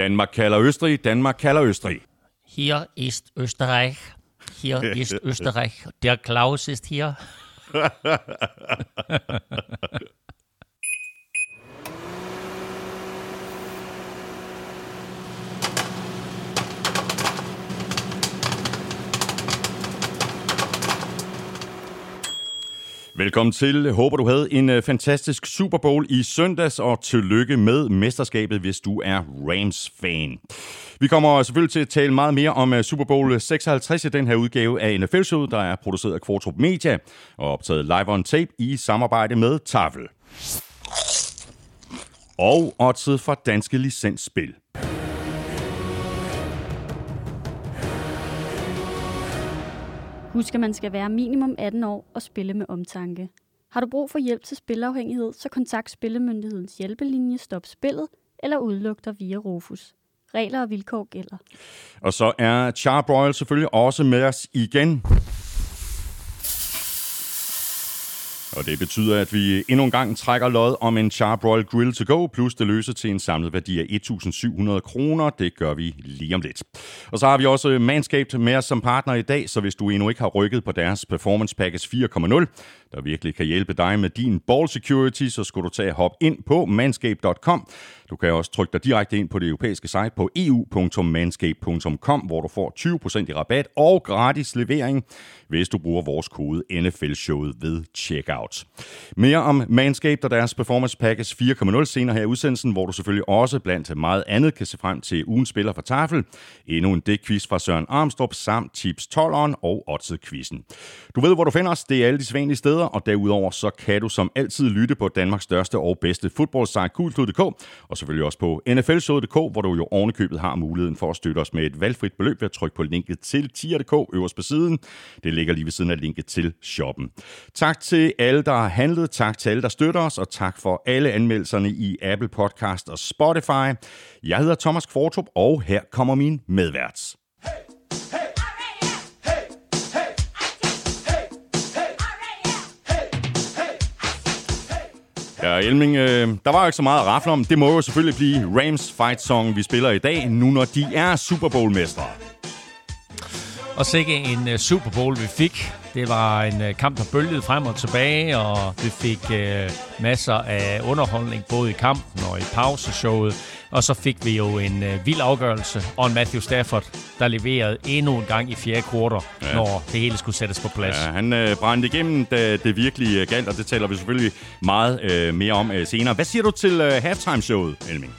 Danmark kalder Østrig, Danmark kalder Østrig. Hier ist Österreich. Hier ist Österreich. Der Klaus ist hier. Velkommen til. Håber du havde en øh, fantastisk Super Bowl i søndags, og tillykke med mesterskabet, hvis du er Rams-fan. Vi kommer selvfølgelig til at tale meget mere om øh, Super Bowl 56 i den her udgave af NFL-showet, der er produceret af Kvartrup Media og optaget live on tape i samarbejde med Tafel. Og oddset fra Danske Licensspil. Husk, at man skal være minimum 18 år og spille med omtanke. Har du brug for hjælp til spilafhængighed, så kontakt Spillemyndighedens hjælpelinje Stop Spillet eller udluk dig via Rufus. Regler og vilkår gælder. Og så er Charbroil selvfølgelig også med os igen. Og det betyder, at vi endnu en gang trækker lod om en Charbroil Grill to go, plus det løser til en samlet værdi af 1.700 kroner. Det gør vi lige om lidt. Og så har vi også Manscaped med os som partner i dag, så hvis du endnu ikke har rykket på deres Performance Package 4.0, der virkelig kan hjælpe dig med din ball security, så skal du tage hop ind på manscape.com. Du kan også trykke dig direkte ind på det europæiske site på eu.manscape.com, hvor du får 20% i rabat og gratis levering, hvis du bruger vores kode NFL-showet ved checkout. Mere om Manscaped og deres Performance Package 4.0 senere her i udsendelsen, hvor du selvfølgelig også blandt meget andet kan se frem til ugens spiller fra Tafel, endnu en dækquiz fra Søren Armstrong samt tips 12'eren og odds quizzen. Du ved, hvor du finder os. Det er alle de sædvanlige steder, og derudover så kan du som altid lytte på Danmarks største og bedste fodboldsite, kultud.dk, og selvfølgelig også på nflshowet.dk, hvor du jo ovenikøbet har muligheden for at støtte os med et valgfrit beløb ved at trykke på linket til tier.dk øverst på siden. Det ligger lige ved siden af linket til shoppen. Tak til alle, der har handlet, tak til alle, der støtter os, og tak for alle anmeldelserne i Apple Podcast og Spotify. Jeg hedder Thomas Kvartrup, og her kommer min medværts. Ja, Elming, øh, der var jo ikke så meget at rafle om. Det må jo selvfølgelig blive Rams fight song, vi spiller i dag, nu når de er Super Bowl-mestre. Og sikke en uh, Super Bowl, vi fik. Det var en uh, kamp, der bølgede frem og tilbage, og vi fik uh, masser af underholdning, både i kampen og i pauseshowet. Og så fik vi jo en uh, vild afgørelse, og en Matthew Stafford, der leverede endnu en gang i fjerde kvartal, ja. når det hele skulle sættes på plads. Ja, han uh, brændte igennem, da det virkelig uh, galt, og det taler vi selvfølgelig meget uh, mere om uh, senere. Hvad siger du til uh, halftime-showet, Elming?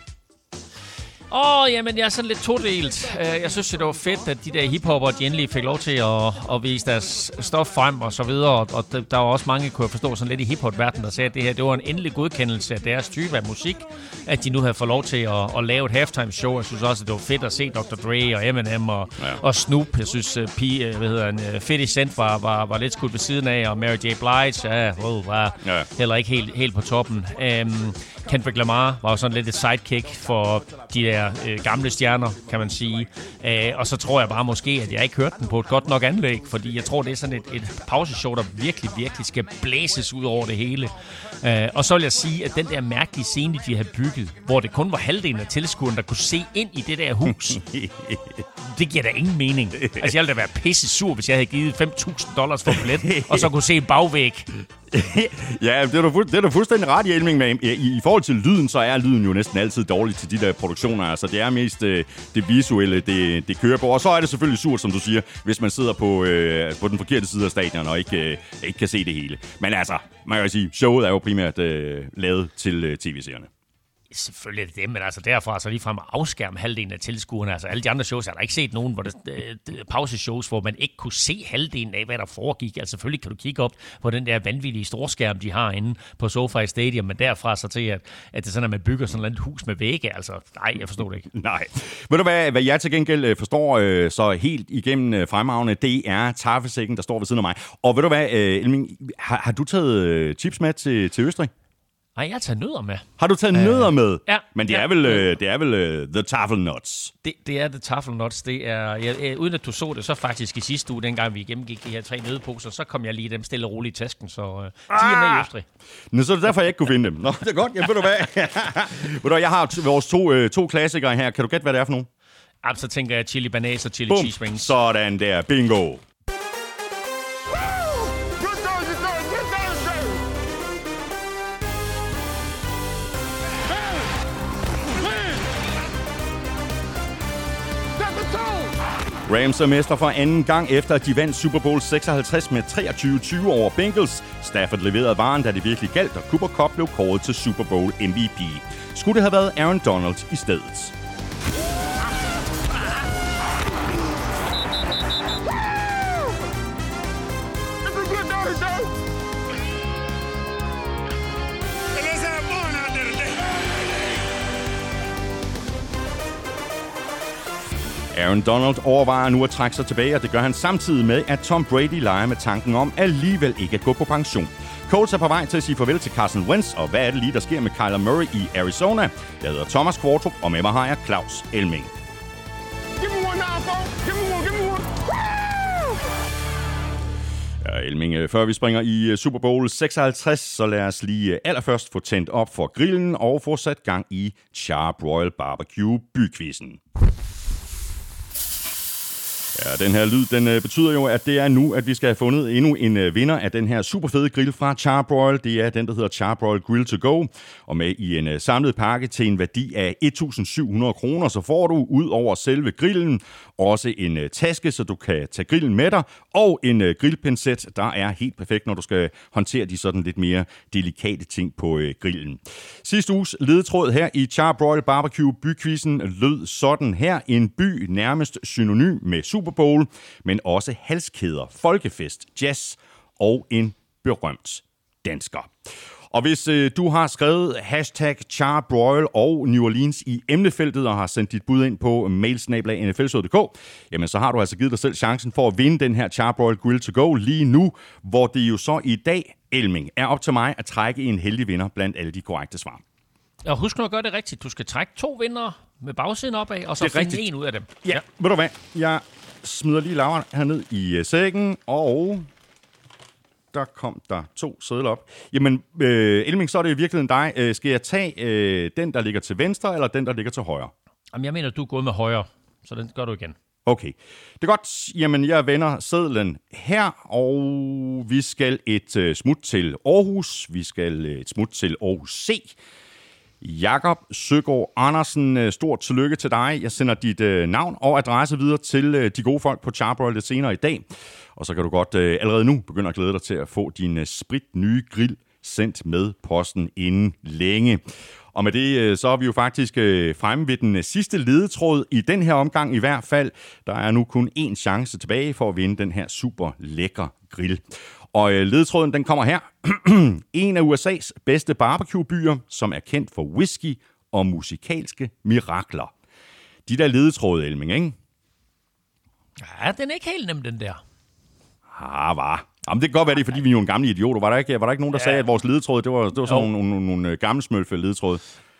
Åh, oh, jamen, jeg er sådan lidt todelt. Jeg synes, det var fedt, at de der hiphopper, de endelig fik lov til at, at vise deres stof frem og så videre. Og der var også mange, kunne jeg forstå, sådan lidt i hiphop-verdenen, der sagde, at det her det var en endelig godkendelse af deres type af musik, at de nu havde fået lov til at, at lave et halftime-show. Jeg synes også, at det var fedt at se Dr. Dre og Eminem og, ja. og Snoop. Jeg synes, uh, P, uh, hvad hedder han, uh, 50 Cent var, var, var lidt skudt ved siden af, og Mary J. Blige ja, wow, var ja. heller ikke helt, helt på toppen. Um, Kendrick Lamar var jo sådan lidt et sidekick for de der øh, gamle stjerner, kan man sige. Øh, og så tror jeg bare måske, at jeg ikke hørte den på et godt nok anlæg, fordi jeg tror, det er sådan et, et pauseshow, der virkelig, virkelig skal blæses ud over det hele. Øh, og så vil jeg sige, at den der mærkelige scene, de har bygget, hvor det kun var halvdelen af tilskueren, der kunne se ind i det der hus, det giver da ingen mening. Altså, jeg ville da være pisse sur, hvis jeg havde givet 5.000 dollars for billet, og så kunne se en bagvæg. ja, det er, du, det er du fuldstændig ret i, Elming, men i, i forhold til lyden, så er lyden jo næsten altid dårlig til de der produktioner. Altså, det er mest øh, det visuelle, det, det kører på. Og så er det selvfølgelig surt, som du siger, hvis man sidder på, øh, på den forkerte side af stadion og ikke, øh, ikke kan se det hele. Men altså, man kan sige, showet er jo primært øh, lavet til øh, tv-seerne. Selvfølgelig er det det, men altså derfra så lige frem at afskærme halvdelen af tilskuerne. Altså alle de andre shows, jeg har der ikke set nogen hvor det, øh, pauseshows, hvor man ikke kunne se halvdelen af, hvad der foregik. Altså selvfølgelig kan du kigge op på den der vanvittige storskærm, de har inde på SoFi Stadium, men derfra så til, at, at det er sådan, at man bygger sådan et hus med vægge. Altså nej, jeg forstår det ikke. Nej. Ved du hvad, hvad jeg til gengæld øh, forstår øh, så helt igennem øh, fremragende, det er taffesækken, der står ved siden af mig. Og ved du hvad, øh, Elming, har, har du taget chips med til, til Østrig? Nej, jeg tager nødder med. Har du taget øh, nødder med? ja. Men det Ja. er vel, øh, det er vel øh, The Tafelnuts. Det, det er det taffelnuts. Det er, jeg, jeg, uden at du så det, så faktisk i sidste uge, dengang vi gennemgik de her tre nødposer, så kom jeg lige dem stille og roligt i tasken, så øh, de er med i Østrig. Nå, så er det derfor, jeg ikke kunne finde dem. Nå, det er godt. Jamen, ved du hvad? ved du, jeg har vores to, øh, to klassikere her. Kan du gætte, hvad det er for nogle? Jamen, så tænker jeg chili banas og chili Bum. cheese rings. Sådan der. Bingo. Rams er mester for anden gang efter, at de vandt Super Bowl 56 med 23-20 over Bengals. Stafford leverede varen, da det virkelig galt, og Cooper Cup blev kåret til Super Bowl MVP. Skulle det have været Aaron Donald i stedet? Aaron Donald overvejer nu at trække sig tilbage, og det gør han samtidig med, at Tom Brady leger med tanken om alligevel ikke at gå på pension. Colts er på vej til at sige farvel til Carson Wentz, og hvad er det lige, der sker med Kyler Murray i Arizona? Jeg hedder Thomas Kvartrup, og med mig har jeg Claus Elming. Give me one now, folks. Give me one, give me one. Woo! Ja, Elming, øh, før vi springer i øh, Super Bowl 56, så lad os lige øh, allerførst få tændt op for grillen og få sat gang i Charbroil Barbecue bykvisten. Ja, den her lyd, den øh, betyder jo, at det er nu, at vi skal have fundet endnu en øh, vinder af den her super fede grill fra Charbroil. Det er den, der hedder Charbroil Grill to Go. Og med i en øh, samlet pakke til en værdi af 1.700 kroner, så får du ud over selve grillen også en øh, taske, så du kan tage grillen med dig, og en øh, grillpincet, der er helt perfekt, når du skal håndtere de sådan lidt mere delikate ting på øh, grillen. Sidste uges ledetråd her i Charbroil Barbecue bykvisen lød sådan her. En by nærmest synonym med Super Bowl, men også halskæder, folkefest, jazz og en berømt dansker. Og hvis øh, du har skrevet hashtag Charbroil og New Orleans i emnefeltet og har sendt dit bud ind på mailsnablag.nflsød.dk, jamen så har du altså givet dig selv chancen for at vinde den her Charbroil Grill to Go lige nu, hvor det jo så i dag, Elming, er op til mig at trække en heldig vinder blandt alle de korrekte svar. Og husk nu at gøre det rigtigt. Du skal trække to vinder med bagsiden opad, og så finde rigtigt. en ud af dem. Ja, ved du hvad? Jeg smider lige laveren herned i øh, sækken, og der kom der to sædler op. Jamen, øh, Elming, så er det i virkeligheden dig. Øh, skal jeg tage øh, den, der ligger til venstre, eller den, der ligger til højre? Jamen, jeg mener, du er gået med højre, så den gør du igen. Okay. Det er godt. Jamen, jeg vender sædlen her, og vi skal et øh, smut til Aarhus. Vi skal øh, et smut til Aarhus C. Jakob Søgaard Andersen, øh, stort tillykke til dig. Jeg sender dit øh, navn og adresse videre til øh, de gode folk på Charbroil lidt senere i dag. Og så kan du godt øh, allerede nu begynde at glæde dig til at få din øh, sprit nye grill sendt med posten inden længe. Og med det, øh, så er vi jo faktisk øh, fremme ved den sidste ledetråd i den her omgang i hvert fald. Der er nu kun én chance tilbage for at vinde den her super lækker grill. Og øh, ledetråden den kommer her. en af USA's bedste barbecue-byer, som er kendt for whisky og musikalske mirakler. De der ledetråde, Elming, ikke? Ja, den er ikke helt nem, den der. Ah, var. Jamen, det kan godt være, det er, fordi vi er nogle gamle idioter. Var der ikke, var der ikke nogen, der ja. sagde, at vores ledetråd, det var, det var sådan Jo. nogle, nogle, nogle, nogle gamle smølfe ledetråd?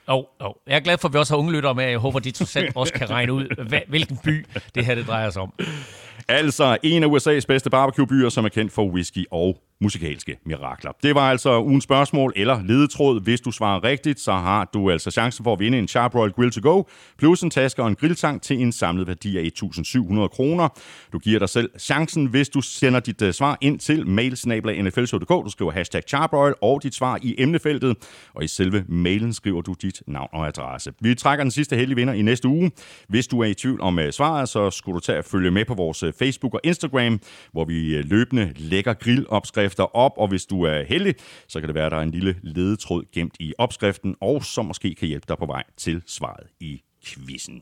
Jo, jo. Jeg er glad for, at vi også har unge lyttere med. Jeg håber, de trods alt også kan regne ud, hvilken by det her det drejer sig om. Altså, en af USA's bedste barbecue-byer, som er kendt for whisky og musikalske mirakler. Det var altså ugens spørgsmål eller ledetråd. Hvis du svarer rigtigt, så har du altså chancen for at vinde en Charbroil Grill to Go, plus en taske og en grilltang til en samlet værdi af 1.700 kroner. Du giver dig selv chancen, hvis du sender dit uh, svar ind til mailsnabla.nfl.dk. Du skriver hashtag Charbroil og dit svar i emnefeltet, og i selve mailen skriver du dit navn og adresse. Vi trækker den sidste heldige vinder i næste uge. Hvis du er i tvivl om uh, svaret, så skulle du tage at følge med på vores øh, Facebook og Instagram, hvor vi øh, løbende lægger grillopskrifter op, og hvis du er heldig, så kan det være, at der er en lille ledetråd gemt i opskriften, og som måske kan hjælpe dig på vej til svaret i quizzen.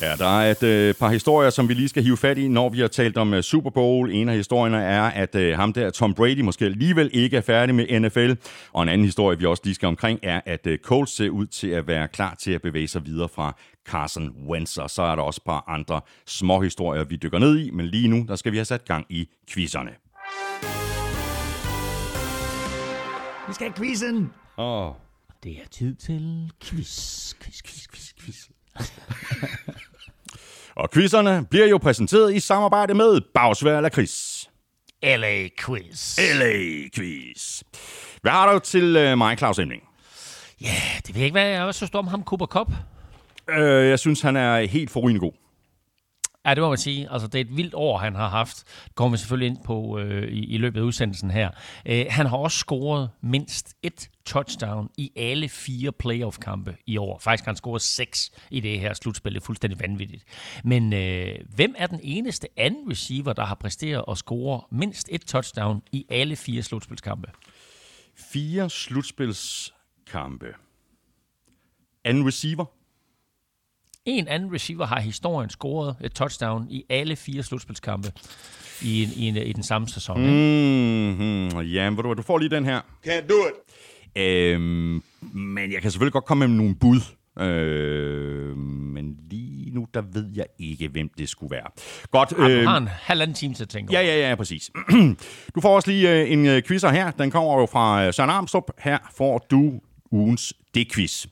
Ja, der er et øh, par historier, som vi lige skal hive fat i, når vi har talt om øh, Super Bowl. En af historierne er, at øh, ham der, Tom Brady, måske alligevel ikke er færdig med NFL. Og en anden historie, vi også lige skal omkring, er, at øh, Colts ser ud til at være klar til at bevæge sig videre fra Carson Wentz. Og så er der også et par andre små historier, vi dykker ned i. Men lige nu, der skal vi have sat gang i quizzerne. Vi skal have quizzen. Åh, Det er tid til quiz, quiz, quiz, quiz, quiz. Og quizzerne bliver jo præsenteret i samarbejde med Bagsvær eller Chris. LA Quiz. LA Quiz. Hvad har du til øh, mig, Claus Emling? Ja, det ved jeg ikke, hvad jeg også synes om ham, Cooper Cup. Øh, jeg synes, han er helt forrygende god. Ja, det må man sige. Altså, det er et vildt år, han har haft. Det kommer vi selvfølgelig ind på øh, i, i løbet af udsendelsen her. Øh, han har også scoret mindst et touchdown i alle fire playoff-kampe i år. Faktisk har han scoret seks i det her slutspil. Det er fuldstændig vanvittigt. Men øh, hvem er den eneste anden receiver, der har præsteret at score mindst et touchdown i alle fire slutspilskampe? Fire slutspilskampe. Anden receiver. En anden receiver har historien scoret et touchdown i alle fire slutspilskampe i, en, i, en, i den samme sæson. Mm. Mm-hmm. Ja, men du får lige den her. Can't do it. Øhm, men jeg kan selvfølgelig godt komme med nogle bud. Øh, men lige nu, der ved jeg ikke, hvem det skulle være. Godt. Øh, Øh, du har en halvanden time til at tænke ja, over. ja, ja, præcis. du får også lige øh, en øh, quizzer her. Den kommer jo fra øh, Søren Armstrong. Her får du ugens D-quiz.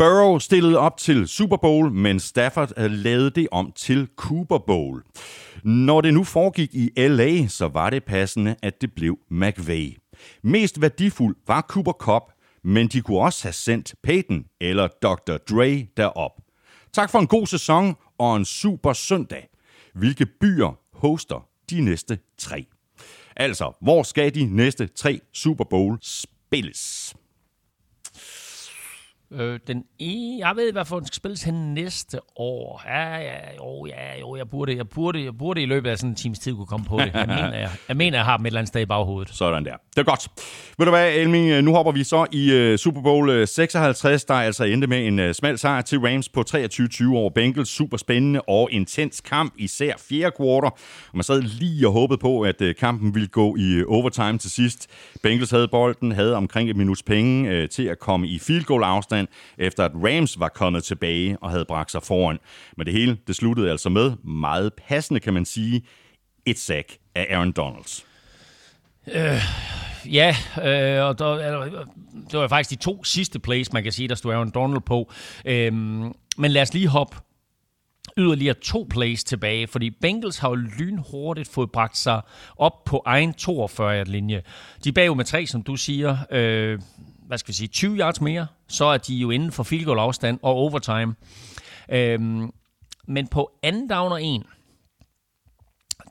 Burrow stillede op til Super Bowl, men Stafford lavede det om til Cooper Bowl. Når det nu foregik i LA, så var det passende, at det blev McVay. Mest værdifuld var Cooper Cup, men de kunne også have sendt Peyton eller Dr. Dre derop. Tak for en god sæson og en super søndag. Hvilke byer hoster de næste tre? Altså, hvor skal de næste tre Super Bowl spilles? Øh, den ene, jeg ved i hvert fald, den skal spilles hen næste år. Ja, ja, jo, ja, jo, jeg burde, jeg burde, jeg burde i løbet af sådan en times tid kunne komme på det. Jeg mener, jeg, jeg, mener, jeg har dem et eller andet sted i baghovedet. Sådan der. Det er godt. Ved du hvad, Elming, nu hopper vi så i uh, Super Bowl uh, 56, der altså endte med en uh, smal sejr til Rams på 23-20 over Bengals. Super spændende og intens kamp, især fjerde kvartal. Og man sad lige og håbede på, at uh, kampen ville gå i uh, overtime til sidst. Bengals havde bolden, havde omkring et minuts penge uh, til at komme i field goal afstand, efter at Rams var kommet tilbage og havde bragt sig foran. Men det hele, det sluttede altså med, meget passende kan man sige, et sack af Aaron Donalds. Øh, ja, øh, og der, det var faktisk de to sidste plays, man kan sige, der stod Aaron Donald på. Øh, men lad os lige hoppe yderligere to plays tilbage, fordi Bengals har jo lynhurtigt fået bragt sig op på egen 42-linje. De er bagud med tre, som du siger. Øh, hvad skal vi sige, 20 yards mere, så er de jo inden for field goal afstand og overtime. Øhm, men på anden down og en,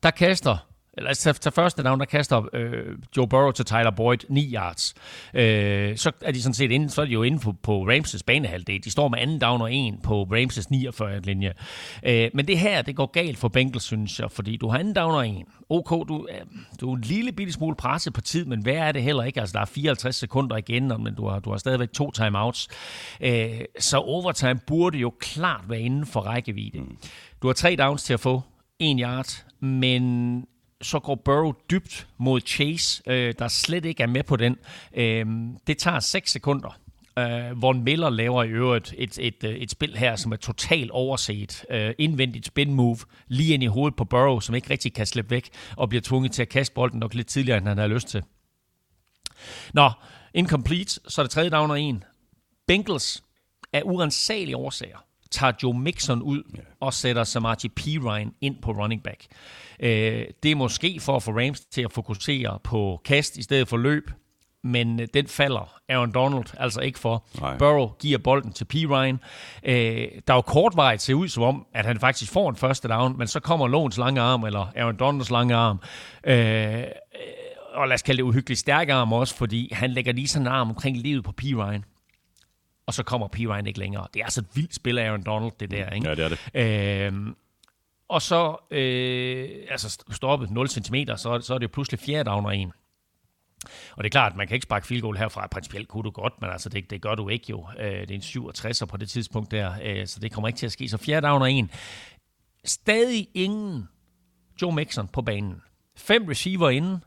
der kaster eller til, til første down, der kaster øh, Joe Burrow til Tyler Boyd 9 yards. Øh, så er de sådan set inde, så er de jo inde på, på Ramses banehalvdel. De står med anden down og en på Ramses 49 linje. Øh, men det her, det går galt for Bengals, synes jeg, fordi du har anden down og en. OK, du, øh, du er en lille bitte smule presset på tid, men hvad er det heller ikke? Altså, der er 54 sekunder igen, men du har, du har stadigvæk to timeouts. Øh, så overtime burde jo klart være inden for rækkevidde. Du har tre downs til at få en yard, men så går Burrow dybt mod Chase, øh, der slet ikke er med på den. Øh, det tager 6 sekunder. Øh, Von Miller laver i øvrigt et, et, et, et spil her, som er totalt overset. Øh, indvendigt spin move lige ind i hovedet på Burrow, som ikke rigtig kan slippe væk, og bliver tvunget til at kaste bolden nok lidt tidligere, end han har lyst til. Nå, incomplete, så er det tredje down og en. Bengals er urensagelige årsager tager Joe Mixon ud og sætter Samaji Pirine ind på running back. Øh, det er måske for at få Rams til at fokusere på kast i stedet for løb, men øh, den falder Aaron Donald altså ikke for. Nej. Burrow giver bolden til Pirine. Øh, der er jo kortvarigt ser ud som om, at han faktisk får en første down, men så kommer Låns lange arm, eller Aaron Donalds lange arm, øh, og lad os kalde det uhyggeligt stærke arm også, fordi han lægger lige sådan en arm omkring livet på Pirine og så kommer P. Ryan ikke længere. Det er altså et vildt spil af Aaron Donald, det der, ikke? Ja, det er det. Øhm, og så, øh, altså stoppet 0 cm, så, så er det jo pludselig fjerde down og en. Og det er klart, at man kan ikke sparke field goal herfra. Principielt kunne du godt, men altså det, det gør du ikke jo. Øh, det er en 67 på det tidspunkt der, øh, så det kommer ikke til at ske. Så fjerde down og en. Stadig ingen Joe Mixon på banen. Fem receiver inden.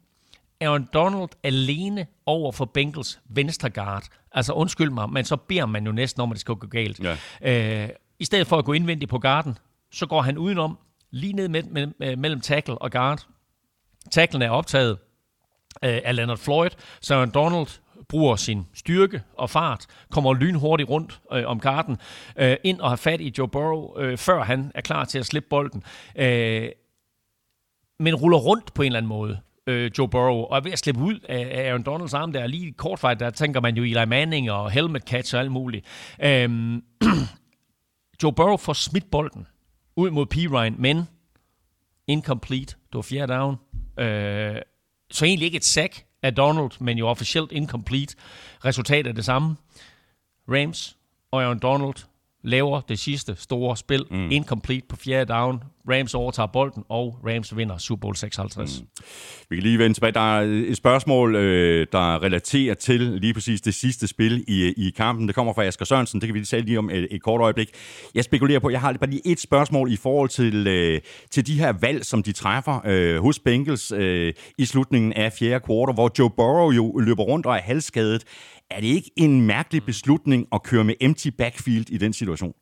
Aaron Donald alene over for Bengals venstre guard. Altså undskyld mig, men så beder man jo næsten om, at det skal gå galt. Ja. Øh, I stedet for at gå indvendigt på garden, så går han udenom, lige ned med, med, med, mellem tackle og guard. Tacklen er optaget. øh, af Leonard Floyd. Så Aaron Donald bruger sin styrke og fart, kommer lynhurtigt rundt øh, om karten, øh, ind og har fat i Joe Burrow, øh, før han er klar til at slippe bolden. Øh, men ruller rundt på en eller anden måde øh, Joe Burrow, og er ved at slippe ud af Aaron Donalds arm der. Lige kort fight, der tænker man jo Eli Manning og helmet catch og alt muligt. Øhm, Joe Burrow får smidt bolden ud mod P. Ryan, men incomplete. Det var fjerde down. Øh, så egentlig ikke et sack af Donald, men jo officielt incomplete. Resultatet er det samme. Rams og Aaron Donald laver det sidste store spil. Mm. Incomplete på fjerde down. Rams overtager bolden, og Rams vinder Super Bowl 56. Mm. Vi kan lige vende tilbage. Der er et spørgsmål, øh, der relaterer til lige præcis det sidste spil i, i kampen. Det kommer fra Asger Sørensen. Det kan vi lige sige lige om et, et kort øjeblik. Jeg spekulerer på, jeg har bare lige et spørgsmål i forhold til, øh, til de her valg, som de træffer øh, hos Bengals øh, i slutningen af fjerde kvartal, hvor Joe Burrow jo løber rundt og er halvskadet. Er det ikke en mærkelig beslutning at køre med empty backfield i den situation?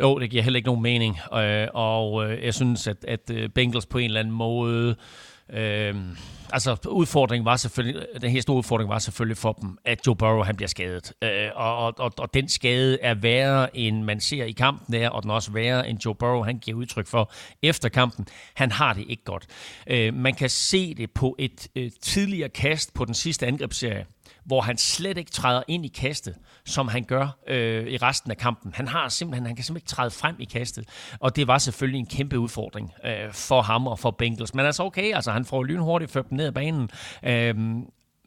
Jo, det giver heller ikke nogen mening. Øh, og øh, jeg synes, at, at øh, Bengals på en eller anden måde... Øh, altså, udfordringen var selvfølgelig, den her store udfordring var selvfølgelig for dem, at Joe Burrow han bliver skadet. Øh, og, og, og den skade er værre, end man ser i kampen der, og den er også værre, end Joe Burrow han giver udtryk for efter kampen. Han har det ikke godt. Øh, man kan se det på et øh, tidligere kast på den sidste angrebsserie, hvor han slet ikke træder ind i kastet, som han gør øh, i resten af kampen. Han har simpelthen, han kan simpelthen ikke træde frem i kastet, og det var selvfølgelig en kæmpe udfordring øh, for ham og for Bengals. Men altså okay, altså han får lynhurtigt ført dem ned ad banen. Øh,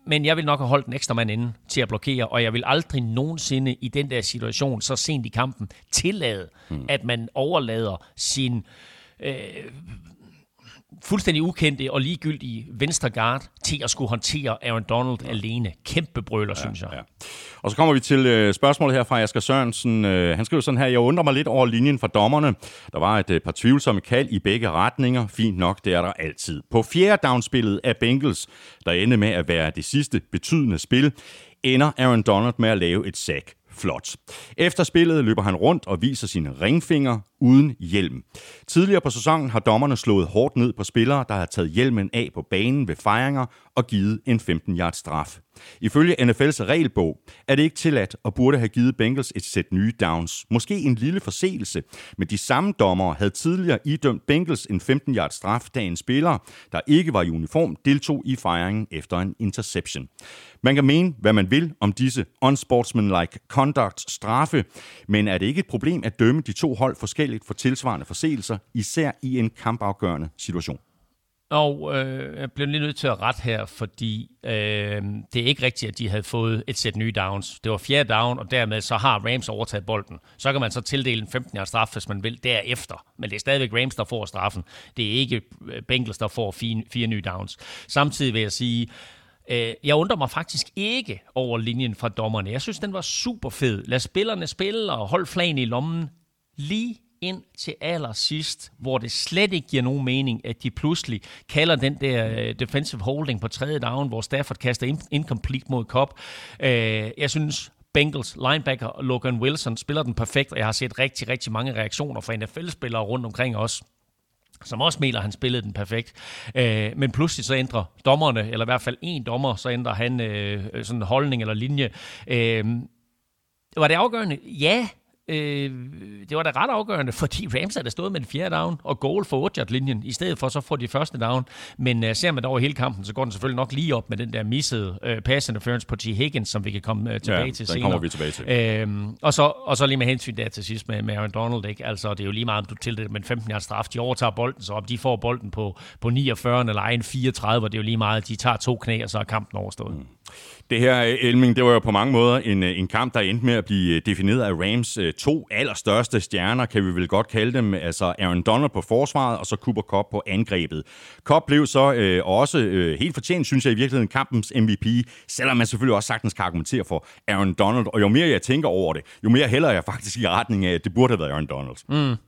men jeg vil nok have holdt en ekstra mand inde til at blokere, og jeg vil aldrig nogensinde i den der situation, så sent i kampen, tillade, hmm. at man overlader sin øh, fuldstændig ukendte og ligegyldige venstre guard til at skulle håndtere Aaron Donald ja. alene. Kæmpe brøler, ja, synes jeg. Ja. Og så kommer vi til øh, spørgsmålet her fra Asger Sørensen. Øh, han skriver sådan her, jeg undrer mig lidt over linjen fra dommerne. Der var et øh, par tvivlsomme kald i begge retninger. Fint nok, det er der altid. På fjerde downspillet af Bengals, der endte med at være det sidste betydende spil, ender Aaron Donald med at lave et sack. Flot. Efter spillet løber han rundt og viser sine ringfinger uden hjelm. Tidligere på sæsonen har dommerne slået hårdt ned på spillere, der har taget hjelmen af på banen ved fejringer og givet en 15-yard straf. Ifølge NFL's regelbog er det ikke tilladt og burde have givet Bengals et sæt nye downs. Måske en lille forseelse, men de samme dommere havde tidligere idømt Bengals en 15-yard straf, da en spiller, der ikke var i uniform, deltog i fejringen efter en interception. Man kan mene, hvad man vil om disse unsportsmanlike conduct straffe, men er det ikke et problem at dømme de to hold forskelligt for tilsvarende forseelser, især i en kampafgørende situation? Og øh, jeg bliver lige nødt til at rette her, fordi øh, det er ikke rigtigt, at de havde fået et sæt nye downs. Det var fjerde down, og dermed så har Rams overtaget bolden. Så kan man så tildele en 15 yards straf, hvis man vil, derefter. Men det er stadigvæk Rams, der får straffen. Det er ikke øh, Bengals, der får fire, fire nye downs. Samtidig vil jeg sige, øh, jeg undrer mig faktisk ikke over linjen fra dommerne. Jeg synes, den var super fed. Lad spillerne spille og hold flagene i lommen lige ind til allersidst, hvor det slet ikke giver nogen mening, at de pludselig kalder den der øh, defensive holding på tredje down, hvor Stafford kaster incomplete mod Cobb. Øh, jeg synes, Bengals linebacker Logan Wilson spiller den perfekt, og jeg har set rigtig, rigtig mange reaktioner fra NFL-spillere rundt omkring os, som også mener, at han spillede den perfekt. Øh, men pludselig så ændrer dommerne, eller i hvert fald en dommer, så ændrer han øh, øh, sådan en holdning eller linje. Øh, var det afgørende? Ja, Øh, det var da ret afgørende, fordi Rams havde stået med en fjerde down og goal for 8 linjen i stedet for så får de første down. Men uh, ser man over hele kampen, så går den selvfølgelig nok lige op med den der missede uh, pass interference på T. Higgins, som vi kan komme uh, tilbage ja, til senere. kommer vi tilbage til. Øh, og, så, og så lige med hensyn der til sidst med, med Aaron Donald, ikke? Altså, det er jo lige meget, om du tildeler med en 15 yards straf. De overtager bolden, så om de får bolden på, på 49 eller egen 34, det er jo lige meget, de tager to knæ, og så er kampen overstået. Mm. Det her, øh, Elming, det var jo på mange måder en, øh, en kamp, der endte med at blive øh, defineret af Rams to allerstørste stjerner, kan vi vel godt kalde dem, altså Aaron Donald på forsvaret, og så Cooper Cup på angrebet. Cup blev så øh, også øh, helt fortjent, synes jeg i virkeligheden, kampens MVP, selvom man selvfølgelig også sagtens kan argumentere for Aaron Donald, og jo mere jeg tænker over det, jo mere hælder jeg faktisk i retning af, at det burde have været Aaron Donald. Mm.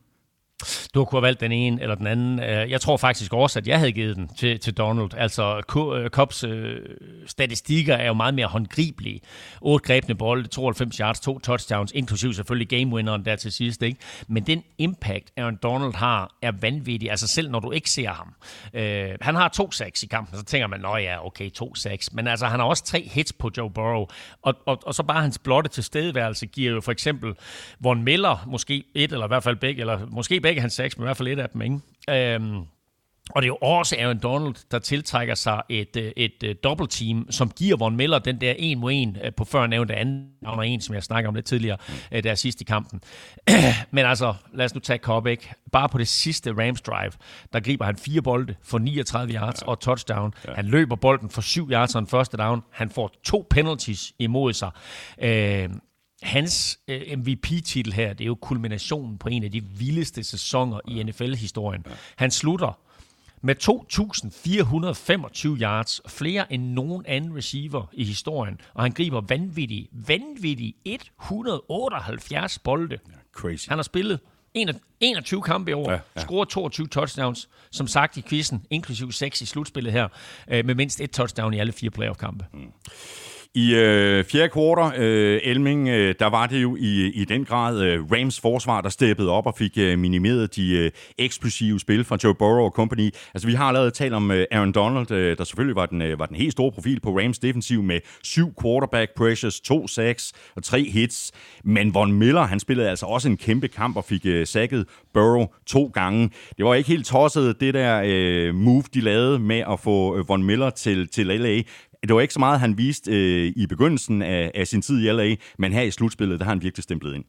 Du kunne have valgt den ene eller den anden. Øh, jeg tror faktisk også, at jeg havde givet den til, til Donald. Altså, øh, Cops øh, statistikker er jo meget mere håndgribelige. 8 grebne bolde, 92 yards, to touchdowns, inklusive selvfølgelig gamewinneren der til sidst. Ikke? Men den impact, Aaron Donald har, er vanvittig. Altså selv når du ikke ser ham. Øh, han har to sacks i kampen, så tænker man, nå ja, okay, to sacks. Men altså, han har også tre hits på Joe Burrow. Og, og, og så bare hans blotte tilstedeværelse giver jo for eksempel Von Miller måske et, eller i hvert fald begge, eller måske begge hans sacks, men i hvert fald et af dem, ikke? Øhm, og det er jo også Aaron Donald, der tiltrækker sig et, øh, et, et øh, double team, som giver Von Miller den der en mod en øh, på før nævnte anden og en, som jeg snakker om lidt tidligere, der sidst i kampen. Men altså, lad os nu tage Cobb, ikke? Bare på det sidste Rams drive, der griber han fire bolde for 39 yards ja. og touchdown. Ja. Han løber bolden for 7 yards og en første down. Han får to penalties imod sig. Øh, hans øh, MVP-titel her, det er jo kulminationen på en af de vildeste sæsoner i NFL-historien. Han slutter med 2.425 yards, flere end nogen anden receiver i historien, og han griber vanvittige, vanvittige 178 bolde. Crazy. Han har spillet 21 kampe i år, ja, ja. scoret 22 touchdowns, som sagt i quizzen, inklusive 6 i slutspillet her, øh, med mindst et touchdown i alle fire playoff-kampe. Mm. I øh, fjerde kvartal, øh, Elming, øh, der var det jo i, i den grad øh, Rams forsvar, der steppede op og fik øh, minimeret de øh, eksplosive spil fra Joe Burrow og company. Altså, vi har allerede talt om øh, Aaron Donald, øh, der selvfølgelig var den, øh, var den helt store profil på Rams defensiv med syv quarterback pressures, to sacks og tre hits. Men Von Miller, han spillede altså også en kæmpe kamp og fik øh, sækket Burrow to gange. Det var ikke helt tosset, det der øh, move, de lavede med at få øh, Von Miller til, til LA det var ikke så meget, han viste øh, i begyndelsen af, af sin tid i LA, men her i slutspillet, der har han virkelig stemplet ind.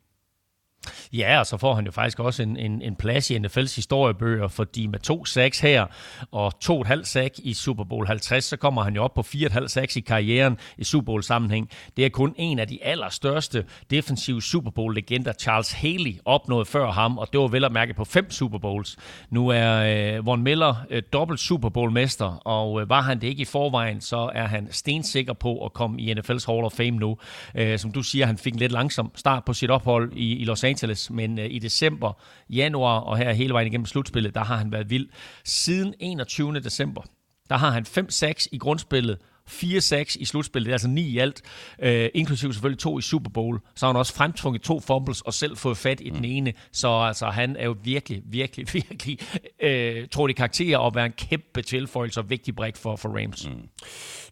Ja, og så får han jo faktisk også en, en, en plads i NFL's historiebøger, fordi med to sacks her og to et halvt sack i Super Bowl 50, så kommer han jo op på fire et halvt sacks i karrieren i Super Bowl sammenhæng. Det er kun en af de allerstørste defensive Super Bowl legender, Charles Haley, opnåede før ham, og det var vel at mærke på fem Super Bowls. Nu er øh, Von Miller øh, dobbelt Super Bowl mester, og øh, var han det ikke i forvejen, så er han stensikker på at komme i NFL's Hall of Fame nu. Øh, som du siger, han fik en lidt langsom start på sit ophold i, i Los Angeles, men øh, i december, januar og her hele vejen igennem slutspillet, der har han været vild. Siden 21. december, der har han 5-6 i grundspillet, 4-6 i slutspillet, det er altså 9 i alt, øh, inklusive selvfølgelig to i Super Bowl. Så har han også fremtvunget to fumbles og selv fået fat i mm. den ene. Så altså, han er jo virkelig, virkelig, virkelig, øh, tror det karakter at være en kæmpe tilføjelse og vigtig brik for, for Rams. Mm.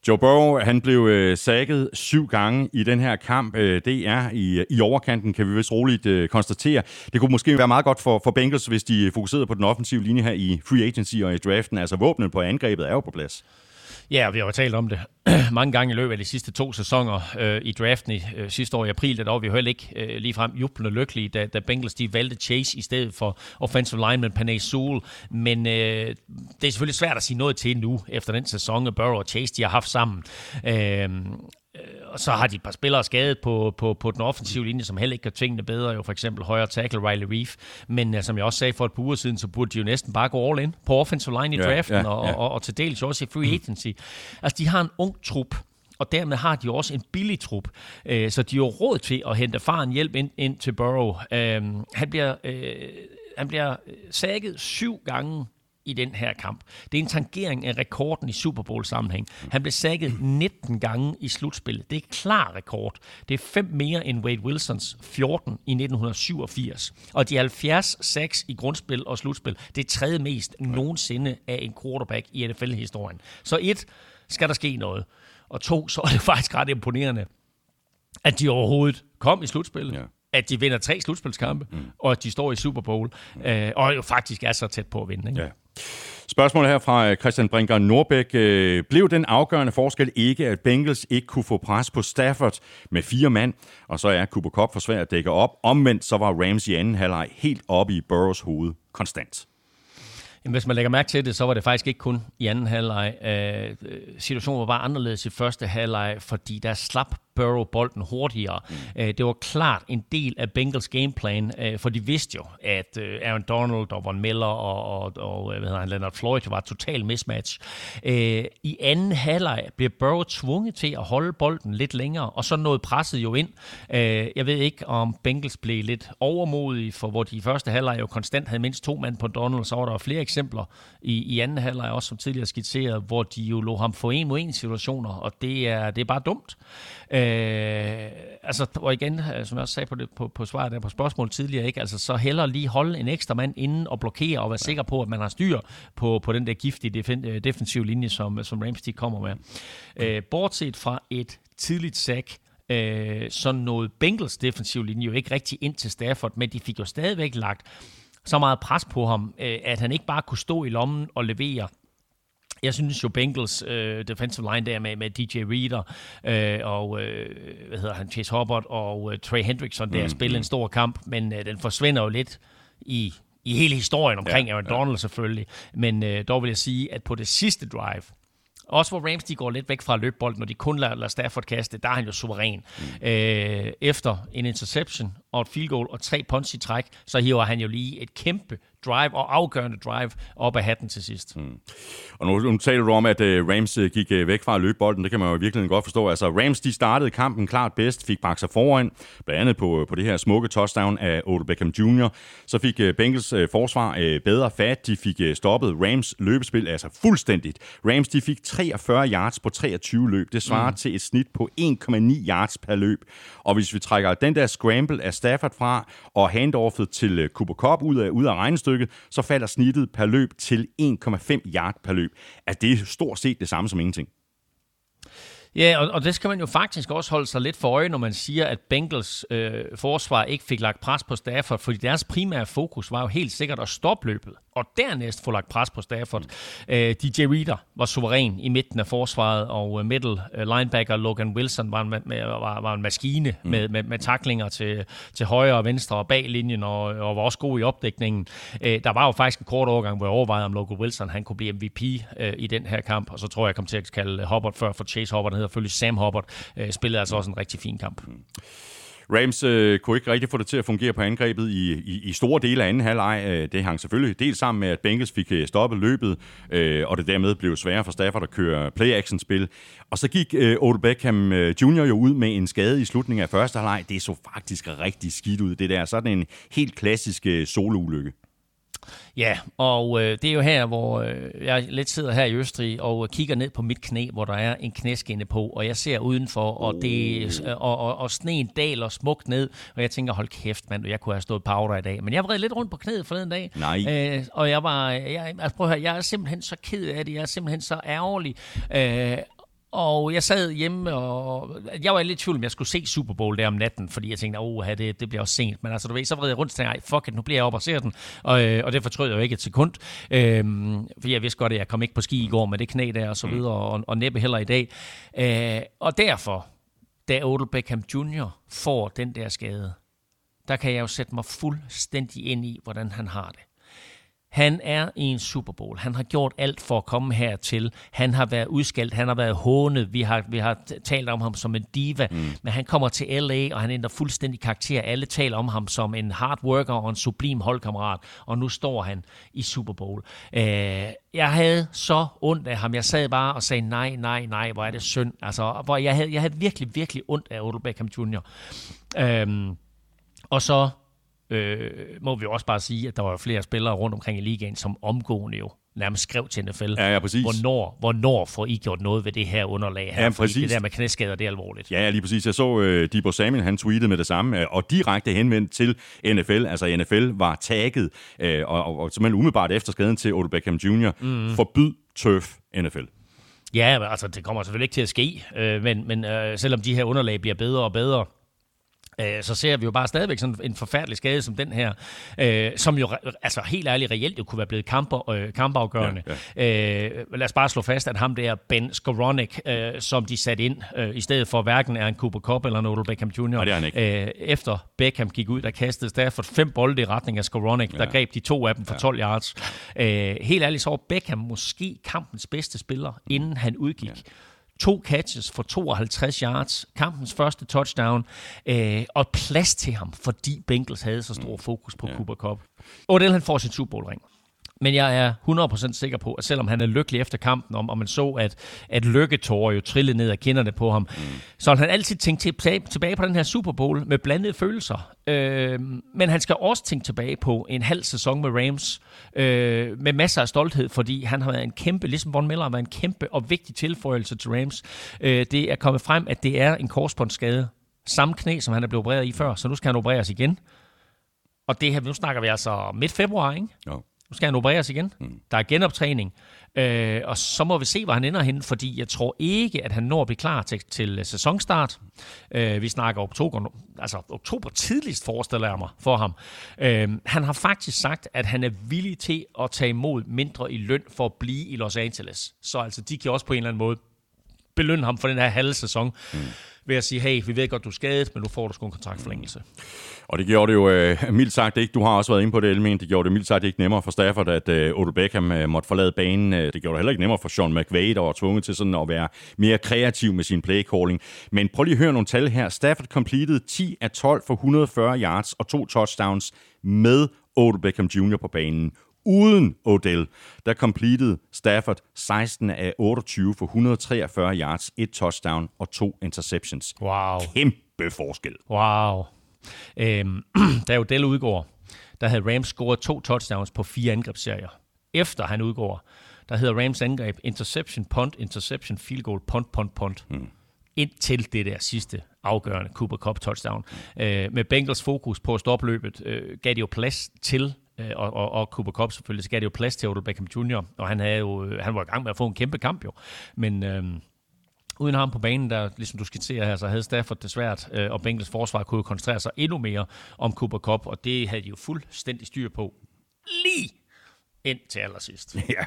Joe Burrow, han blev øh, sækket syv gange i den her kamp. Øh, det er i, i overkanten, kan vi vist roligt øh, konstatere. Det kunne måske være meget godt for, for Bengals, hvis de fokuserede på den offensive linje her i free agency og i draften. Altså våbnet på angrebet er jo på plads. Ja, vi har jo talt om det mange gange i løbet af de sidste to sæsoner øh, i draften i, øh, sidste år i april, der var vi jo heller ikke øh, ligefrem jublende lykkelige, da, da Bengals de valgte Chase i stedet for offensive lineman Panay Sewell. Men øh, det er selvfølgelig svært at sige noget til nu, efter den sæson, Burrow og Chase de har haft sammen. Øh, og så har de et par spillere skadet på, på, på den offensive linje, som heller ikke kan tingene bedre. Jo for eksempel højre tackle Riley Reef. Men uh, som jeg også sagde for et par uger siden, så burde de jo næsten bare gå all in på offensive line i draften, ja, ja, ja. Og, og, og til dels også i free agency. Altså, de har en ung trup, og dermed har de også en billig trup. Øh, så de har råd til at hente faren hjælp ind, ind til Burrow. Øh, han bliver, øh, han bliver sækket syv gange i den her kamp. Det er en tangering af rekorden i Super Bowl-sammenhæng. Han blev sækket 19 gange i slutspillet. Det er klar rekord. Det er fem mere end Wade Wilsons 14 i 1987. Og de 70 sacks i grundspil og slutspil, det er tredje mest nogensinde af en quarterback i NFL-historien. Så et, skal der ske noget. Og to, så er det faktisk ret imponerende, at de overhovedet kom i slutspillet. Ja at de vinder tre slutspilskampe, mm. og at de står i Super Bowl, mm. øh, og jo faktisk er så tæt på at vinde. Ikke? Ja. Spørgsmålet her fra øh, Christian Brinker Norbæk. Øh, blev den afgørende forskel ikke, at Bengals ikke kunne få pres på Stafford med fire mand, og så er Cooper Cup for svær at dække op. Omvendt så var Rams i anden halvleg helt oppe i Burrows hoved konstant. Hvis man lægger mærke til det, så var det faktisk ikke kun i anden halvleg. Øh, situationen var bare anderledes i første halvleg, fordi der slap Burrow bolden hurtigere. Mm. Øh, det var klart en del af Bengals gameplan, øh, for de vidste jo, at øh, Aaron Donald og Von Miller og, og, og hvad hedder han, Leonard Floyd var total mismatch. I anden halvleg blev Burrow tvunget til at holde bolden lidt længere, og så nåede presset jo ind. Jeg ved ikke, om Bengals blev lidt overmodige, for hvor de i første halvleg jo konstant havde mindst to mand på Donald, så var der flere eksempler i, i anden halvleg, også som tidligere skitseret, hvor de jo lå ham få en mod en situationer, og det er, det er bare dumt. Øh, altså, og igen, øh, som jeg også sagde på, det, på, på svaret der på spørgsmålet tidligere, ikke? Altså, så hellere lige holde en ekstra mand inden og blokere og være sikker på, at man har styr på, på den der giftige defen, øh, defensive linje, som, som Ramsey kommer med. Øh, bortset fra et tidligt sack, øh, så nåede Bengals defensive linje jo ikke rigtig ind til Stafford, men de fik jo stadigvæk lagt så meget pres på ham, øh, at han ikke bare kunne stå i lommen og levere jeg synes jo Bengals øh, defensive line der med, med DJ Reader øh, og øh, hvad hedder han, Chase Hubbard og øh, Trey Hendrickson der mm, spiller mm. en stor kamp, men øh, den forsvinder jo lidt i, i hele historien omkring ja, Aaron Donald ja. selvfølgelig. Men øh, dog vil jeg sige, at på det sidste drive, også hvor Rams de går lidt væk fra løbbolden, når de kun lader, lader Stafford kaste, der er han jo suveræn. Mm. Øh, efter en interception og et field goal og tre punch i træk, så hiver han jo lige et kæmpe drive og afgørende drive op af hatten til sidst. Mm. Og nu, nu taler du om, at uh, Rams uh, gik uh, væk fra at løbe bolden. Det kan man jo virkelig godt forstå. Altså, Rams de startede kampen klart bedst, fik sig foran, blandt andet på, på det her smukke touchdown af Odell Beckham Jr. Så fik uh, Bengals uh, forsvar uh, bedre fat. De fik uh, stoppet Rams løbespil altså fuldstændigt. Rams de fik 43 yards på 23 løb. Det svarer mm. til et snit på 1,9 yards per løb. Og hvis vi trækker den der scramble af Stafford fra og handoffet til uh, Cooper Cup ud af, ud af regnestykket, stykket, så falder snittet per løb til 1,5 yard per løb. Altså, det er stort set det samme som ingenting. Ja, og, og det skal man jo faktisk også holde sig lidt for øje, når man siger, at Bengals øh, forsvar ikke fik lagt pres på Stafford, fordi deres primære fokus var jo helt sikkert at stoppe løbet, og dernæst få lagt pres på Stafford. Mm. Øh, DJ Reader var suveræn i midten af forsvaret, og øh, middle øh, linebacker Logan Wilson var en, var, var en maskine mm. med, med, med taklinger til, til højre og venstre og bag linjen, og, og var også god i opdækningen. Øh, der var jo faktisk en kort overgang, hvor jeg overvejede, om Logan Wilson han kunne blive MVP øh, i den her kamp, og så tror jeg, jeg kom til at kalde Hubbard før for Chase Hubbard, hedder selvfølgelig Sam Hubbard, øh, spillede altså også en rigtig fin kamp. Mm. Rams øh, kunne ikke rigtig få det til at fungere på angrebet i, i, i store dele af anden halvleg. Øh, det hang selvfølgelig dels sammen med, at Bengals fik øh, stoppet løbet, øh, og det dermed blev sværere for Stafford at køre play-action-spil. Og så gik øh, Odell Beckham øh, Jr. jo ud med en skade i slutningen af første halvleg. Det så faktisk rigtig skidt ud. Det der sådan en helt klassisk øh, soloulykke. Ja, og øh, det er jo her, hvor øh, jeg lidt sidder her i Østrig og kigger ned på mit knæ, hvor der er en knæskinne på, og jeg ser udenfor, og, det, øh, og, og, og sneen daler smukt ned, og jeg tænker, hold kæft mand, jeg kunne have stået powder i dag. Men jeg vred lidt rundt på knæet forleden dag, Nej. Øh, og jeg var, jeg, altså prøv at høre, jeg er simpelthen så ked af det, jeg er simpelthen så ærgerlig, øh, og jeg sad hjemme, og jeg var lidt i tvivl, om jeg skulle se Super Bowl der om natten, fordi jeg tænkte, åh, det, det bliver også sent. Men altså, du ved, så vred jeg rundt og tænkte, fuck it, nu bliver jeg op og ser den. Og, øh, og det fortrød jeg jo ikke et sekund. Øhm, fordi jeg vidste godt, at jeg kom ikke på ski i går med det knæ der og så mm. videre, og, og næppe heller i dag. Øh, og derfor, da Odell Beckham Jr. får den der skade, der kan jeg jo sætte mig fuldstændig ind i, hvordan han har det. Han er i en Super Bowl. Han har gjort alt for at komme hertil. Han har været udskældt, han har været hånet. Vi har, vi har talt om ham som en diva, mm. men han kommer til LA, og han ændrer fuldstændig karakter. Alle taler om ham som en hard worker og en sublim holdkammerat, og nu står han i Super Bowl. Øh, jeg havde så ondt af ham. Jeg sad bare og sagde, nej, nej, nej, hvor er det synd. Altså, hvor jeg havde, jeg havde virkelig, virkelig ondt af Odell Beckham Jr. Øh, og så øh, må vi også bare sige, at der var flere spillere rundt omkring i ligaen, som omgående jo nærmest skrev til NFL, ja, ja, præcis. Hvornår, hvornår får I gjort noget ved det her underlag her? Ja, præcis. Det der med knæskader, det er alvorligt. Ja, lige præcis. Jeg så uh, Debo Samuel, han tweetede med det samme, uh, og direkte henvendt til NFL. Altså NFL var tagget, uh, og, og, og simpelthen umiddelbart efter skaden til Odell Beckham Jr. Mm. Forbyd turf NFL. Ja, altså det kommer selvfølgelig ikke til at ske, uh, men, men uh, selvom de her underlag bliver bedre og bedre, øh, så ser vi jo bare stadigvæk sådan en forfærdelig skade som den her, øh, som jo altså helt ærligt reelt jo kunne være blevet kamper, øh, kampafgørende. Ja, ja. Øh, lad os bare slå fast, at ham der Ben Skoronik, øh, som de satte ind, øh, i stedet for hverken er en Cooper Cup eller en Odell Beckham Jr. Nej, det er han ikke. Øh, efter Beckham gik ud, der kastede Stafford fem bolde i retning af Skoronik, ja. der greb de to af dem for 12 yards. Øh, helt ærligt, så var Beckham måske kampens bedste spiller, inden han udgik. Ja to catches for 52 yards, kampens første touchdown, øh, og plads til ham, fordi Bengals havde så stor fokus på ja. Cooper Cup. Odell han får sin Super Bowl ring. Men jeg er 100% sikker på, at selvom han er lykkelig efter kampen, om, og man så, at, at lykketårer jo trillede ned af kinderne på ham, mm. så han altid tænkt tilbage, tilbage på den her Super Bowl med blandede følelser. Øh, men han skal også tænke tilbage på en halv sæson med Rams, øh, med masser af stolthed, fordi han har været en kæmpe, ligesom Von Miller har været en kæmpe og vigtig tilføjelse til Rams. Øh, det er kommet frem, at det er en korsbåndsskade. Samme knæ, som han er blevet opereret i før, så nu skal han opereres igen. Og det her, nu snakker vi altså midt februar, ikke? Jo. Nu skal han opereres igen. Mm. Der er genoptræning. Øh, og så må vi se, hvor han ender hen, fordi jeg tror ikke, at han når at blive klar til, til sæsonstart. Øh, vi snakker oktober, altså oktober tidligst forestiller jeg mig for ham. Øh, han har faktisk sagt, at han er villig til at tage imod mindre i løn for at blive i Los Angeles. Så altså, de kan også på en eller anden måde belønne ham for den her halve sæson. Mm ved at sige, hey, vi ved godt, du er skadet, men nu får du sgu en kontraktforlængelse. Og det gjorde det jo øh, mildt sagt ikke. Du har også været inde på det, Elmin. Det gjorde det mildt sagt ikke nemmere for Stafford, at øh, Odell Beckham øh, måtte forlade banen. Øh, det gjorde det heller ikke nemmere for Sean McVay, der var tvunget til sådan at være mere kreativ med sin playcalling. Men prøv lige at høre nogle tal her. Stafford completed 10 af 12 for 140 yards og to touchdowns med Odell Beckham Jr. på banen uden Odell, der completed Stafford 16 af 28 for 143 yards, et touchdown og to interceptions. Wow. Kæmpe forskel. Wow. Øhm, da Odell udgår, der havde Rams scoret to touchdowns på fire angrebsserier. Efter han udgår, der hedder Rams angreb interception, punt, interception, field goal, punt, punt, punt. Hmm indtil det der sidste afgørende Cooper Cup touchdown. Øh, med Bengals fokus på at stoppe løbet, øh, gav det jo plads til og, og, og Cooper Cup selvfølgelig, så gav det jo plads til Odell Beckham Jr., og han, havde jo, øh, han var i gang med at få en kæmpe kamp jo. Men øhm, uden ham på banen, der, ligesom du skitserer her, så havde Stafford det svært, øh, og Bengals forsvar kunne koncentrere sig endnu mere om Cooper Cup, og det havde de jo fuldstændig styr på lige ind til allersidst. Ja.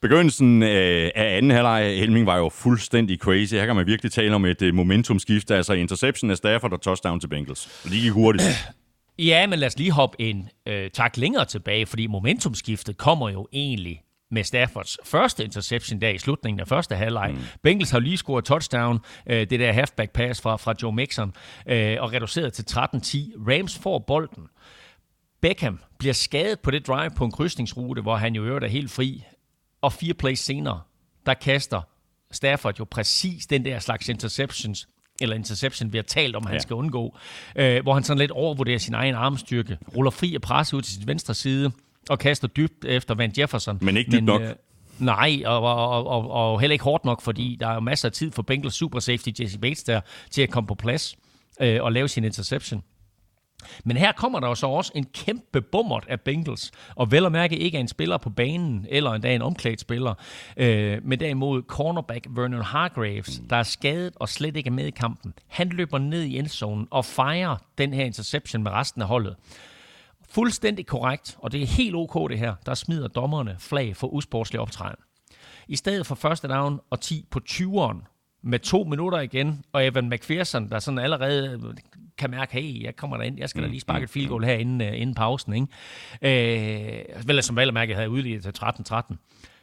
Begyndelsen af anden halvleg Helming var jo fuldstændig crazy. Her kan man virkelig tale om et momentumskift, altså interception af Stafford og touchdown til Bengals. Gik hurtigt. Ja, men lad os lige hoppe en øh, tak længere tilbage, fordi momentumskiftet kommer jo egentlig med Staffords første interception der i slutningen af første halvleg. Mm. Bengals har lige scoret touchdown, øh, det der halfback pass fra, fra Joe Mixon, øh, og reduceret til 13-10. Rams får bolden. Beckham bliver skadet på det drive på en krydsningsrute, hvor han jo øvrigt er helt fri. Og fire plays senere, der kaster Stafford jo præcis den der slags interceptions, eller interception, vi har talt om, ja. han skal undgå, øh, hvor han sådan lidt overvurderer sin egen armstyrke, ruller fri og presser ud til sin venstre side, og kaster dybt efter Van Jefferson. Men ikke dybt nok. Øh, Nej, og, og, og, og heller ikke hårdt nok, fordi der er jo masser af tid for Bengals super safety Jesse Bates der til at komme på plads øh, og lave sin interception. Men her kommer der så også en kæmpe bummert af Bengals, og vel at mærke ikke er en spiller på banen, eller endda en omklædt spiller, øh, men derimod cornerback Vernon Hargraves, der er skadet og slet ikke er med i kampen. Han løber ned i endzonen og fejrer den her interception med resten af holdet. Fuldstændig korrekt, og det er helt ok det her, der smider dommerne flag for usportslig optræden. I stedet for første down og 10 på 20'eren, med to minutter igen, og Evan McPherson, der sådan allerede kan mærke, hey, jeg kommer ind, jeg skal da lige sparke et field goal her inden, uh, inden pausen. Ikke? Øh, vel som vel mærke, havde udvidet til 13-13.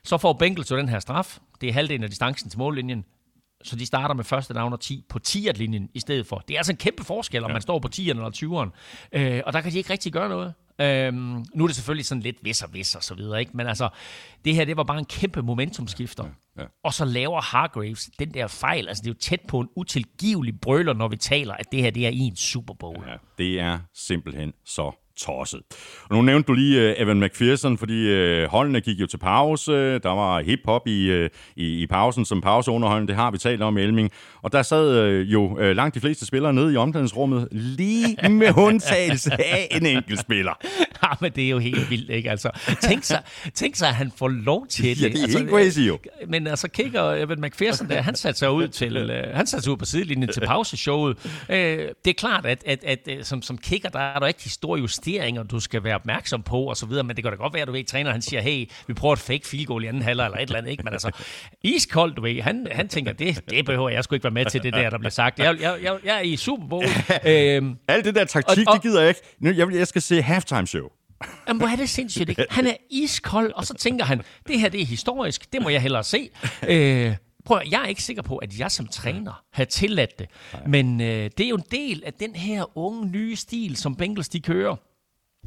Så får Bengals jo den her straf. Det er halvdelen af distancen til mållinjen. Så de starter med første down og 10 på 10'er-linjen i stedet for. Det er altså en kæmpe forskel, om ja. man står på 10'eren eller 20'eren. Øh, og der kan de ikke rigtig gøre noget. Øhm, nu er det selvfølgelig sådan lidt vis og vis og så videre, ikke? men altså, det her, det var bare en kæmpe momentumskifter. Ja, ja. Og så laver Hargraves den der fejl. Altså, det er jo tæt på en utilgivelig brøler, når vi taler, at det her, det er i en Super Bowl. Ja, det er simpelthen så tosset. Og nu nævnte du lige uh, Evan McPherson, fordi uh, holdene gik jo til pause. Der var hip-hop i, uh, i, i pausen som pauseunderholdning. Det har vi talt om i Elming. Og der sad jo langt de fleste spillere nede i omklædningsrummet, lige med undtagelse af en enkelt spiller. Ja, men det er jo helt vildt, ikke? Altså, tænk sig, tænk sig at han får lov til det. Ja, det er altså, helt crazy jo. Men altså, kigger Evan McPherson der, han satte sig ud til, han satte sig ud på sidelinjen til pauseshowet. Det er klart, at, at, at, som, som kigger, der er der ikke store justeringer, du skal være opmærksom på, og så videre, men det kan da godt være, at du ved, træner, han siger, hey, vi prøver et fake field goal i anden halvleg eller et eller andet, ikke? Men altså, iskold, du ved, han, han tænker, det, det behøver jeg sgu ikke være med til, det der, der bliver sagt. Jeg, jeg, jeg, jeg er i Super Bowl. Uh, Alt det der taktik, Og- og- det gider jeg ikke. Nu, jeg, jeg skal se halftime show. Jamen, hvor er det sindssygt, ikke? Han er iskold, og så tænker han, det her det er historisk, det må jeg hellere se. Øh, prøv, jeg er ikke sikker på, at jeg som træner havde tilladt det. Men øh, det er jo en del af den her unge, nye stil, som Bengals de kører.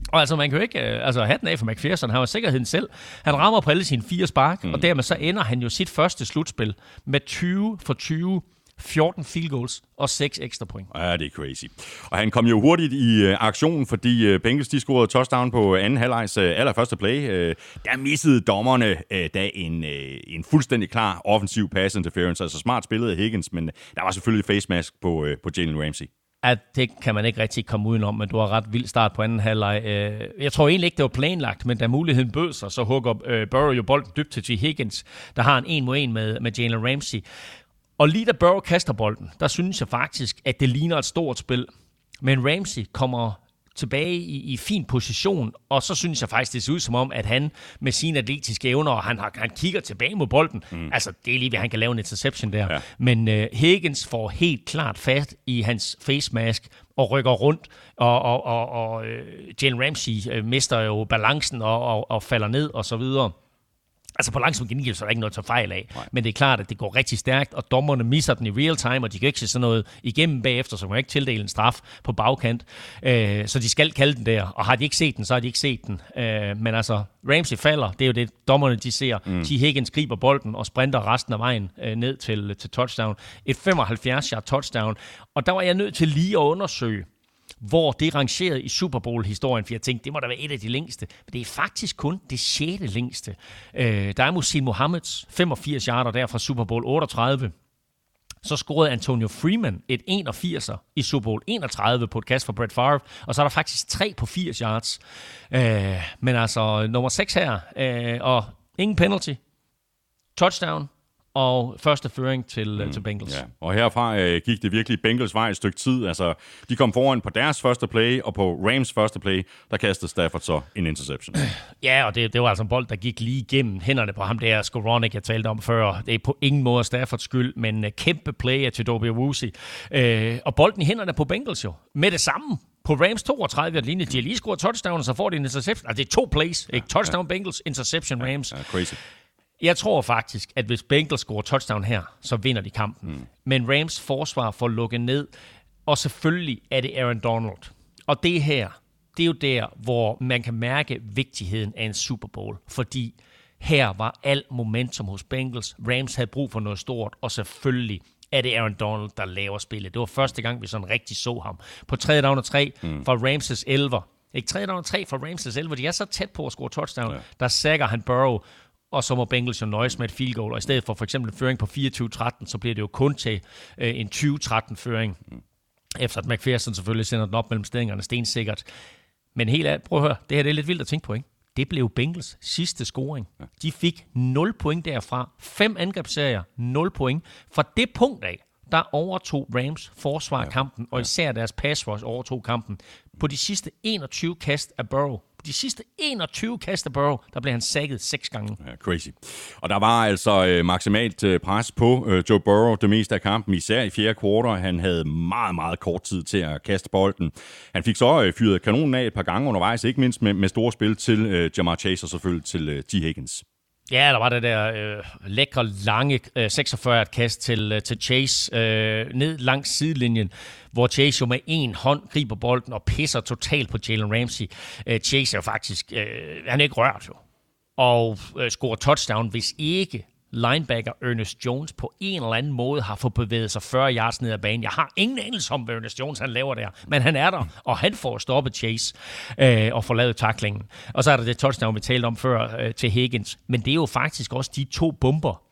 Og altså, man kan jo ikke... Øh, altså, hatten af for McPherson, han var sikkerheden selv. Han rammer på alle sine fire spark, mm. og dermed så ender han jo sit første slutspil med 20 for 20, 14 field goals og 6 ekstra point. Ja, det er crazy. Og han kom jo hurtigt i øh, aktionen, fordi øh, Bengals de scorede touchdown på anden halvlejs øh, allerførste play. Øh, der missede dommerne øh, da en, øh, en fuldstændig klar offensiv pass interference. Altså smart spillet af Higgins, men der var selvfølgelig face mask på, øh, på Jalen Ramsey at det kan man ikke rigtig komme udenom, men du har ret vild start på anden halvleg. Øh, jeg tror egentlig ikke, det var planlagt, men da muligheden bød sig, så hugger øh, Burrow jo bolden dybt til G. Higgins, der har en en mod en med, med Jalen Ramsey. Og lige da Burrow kaster bolden, der synes jeg faktisk, at det ligner et stort spil. Men Ramsey kommer tilbage i, i fin position, og så synes jeg faktisk, det ser ud som om, at han med sine atletiske evner, og han, har, han kigger tilbage mod bolden, mm. altså det er lige ved, at han kan lave en interception der. Ja. Men øh, Higgins får helt klart fast i hans face mask og rykker rundt, og, og, og, og øh, Jalen Ramsey øh, mister jo balancen og, og, og falder ned og så videre. Altså på langsom gengivelse er der ikke noget at tage fejl af, Nej. men det er klart, at det går rigtig stærkt, og dommerne misser den i real time, og de kan ikke se sådan noget igennem bagefter, så man kan ikke tildele en straf på bagkant. Øh, så de skal kalde den der, og har de ikke set den, så har de ikke set den. Øh, men altså, Ramsey falder, det er jo det, dommerne de ser. Mm. T. Higgins griber bolden og sprinter resten af vejen øh, ned til, til touchdown. Et 75-yard touchdown, og der var jeg nødt til lige at undersøge, hvor det er rangeret i Super Bowl-historien, for jeg tænkte, det må da være et af de længste. Men det er faktisk kun det sjette længste. Øh, der er Musin Mohammeds 85 yarder der fra Super Bowl 38. Så scorede Antonio Freeman et 81'er i Super Bowl 31 på et kast fra Brett Favre, og så er der faktisk tre på 80 yards. Øh, men altså, nummer 6 her, øh, og ingen penalty, touchdown, og første føring til, mm, til Bengals. Ja. Og herfra øh, gik det virkelig Bengals vej et stykke tid. Altså, de kom foran på deres første play, og på Rams første play, der kastede Stafford så en interception. Ja, og det, det var altså en bold, der gik lige igennem hænderne på ham der, Skoronik, jeg talte om før. Det er på ingen måde Staffords skyld, men uh, kæmpe play af Chidobe Awuzie. Uh, og bolden i hænderne på Bengals jo. Med det samme på Rams 32 og linje. De har lige scoret touchdown, og så får de en interception. Altså, det er to plays. Ikke? Touchdown Bengals, interception Rams. Ja, crazy. Jeg tror faktisk, at hvis Bengals scorer touchdown her, så vinder de kampen. Mm. Men Rams forsvar får lukket ned, og selvfølgelig er det Aaron Donald. Og det her, det er jo der, hvor man kan mærke vigtigheden af en Super Bowl. Fordi her var alt momentum hos Bengals. Rams havde brug for noget stort, og selvfølgelig er det Aaron Donald, der laver spillet. Det var første gang, vi sådan rigtig så ham. På 3. down og 3 mm. fra Ramses 11. Ikke 3 down og 3 fra Ramses 11. De er så tæt på at score touchdown. Ja. Der sækker han Burrow og så må Bengals jo nøjes med et field goal, og i stedet for for eksempel en føring på 24-13, så bliver det jo kun til øh, en 20-13-føring, mm. efter at McPherson selvfølgelig sender den op mellem stillingerne stensikkert. Men helt af, prøv at høre, det her det er lidt vildt at tænke på, ikke? Det blev Bengals sidste scoring. De fik 0 point derfra. Fem angrebsserier, 0 point. Fra det punkt af, der overtog Rams forsvar kampen, og især deres pass rush overtog kampen. På de sidste 21 kast af Burrow, de sidste 21 kast af Burrow, der blev han sækket seks gange. Ja, crazy. Og der var altså øh, maksimalt øh, pres på øh, Joe Burrow det meste af kampen, især i fjerde kvartal. Han havde meget, meget kort tid til at kaste bolden. Han fik så øh, fyret kanonen af et par gange undervejs, ikke mindst med, med store spil til øh, Jamar Chase og selvfølgelig til øh, T. Higgins. Ja, der var det der øh, lækre, lange øh, 46 kast til, øh, til Chase øh, ned langs sidelinjen, hvor Chase jo med en hånd griber bolden og pisser totalt på Jalen Ramsey. Øh, Chase er jo faktisk, øh, han er ikke rørt jo, og øh, scorer touchdown, hvis ikke linebacker Ernest Jones på en eller anden måde har fået bevæget sig 40 yards ned ad banen. Jeg har ingen anelse om, hvad Ernest Jones han laver der, men han er der, og han får stoppet Chase øh, og får lavet taklingen. Og så er der det touchdown, vi talte om før øh, til Higgins. Men det er jo faktisk også de to bomber,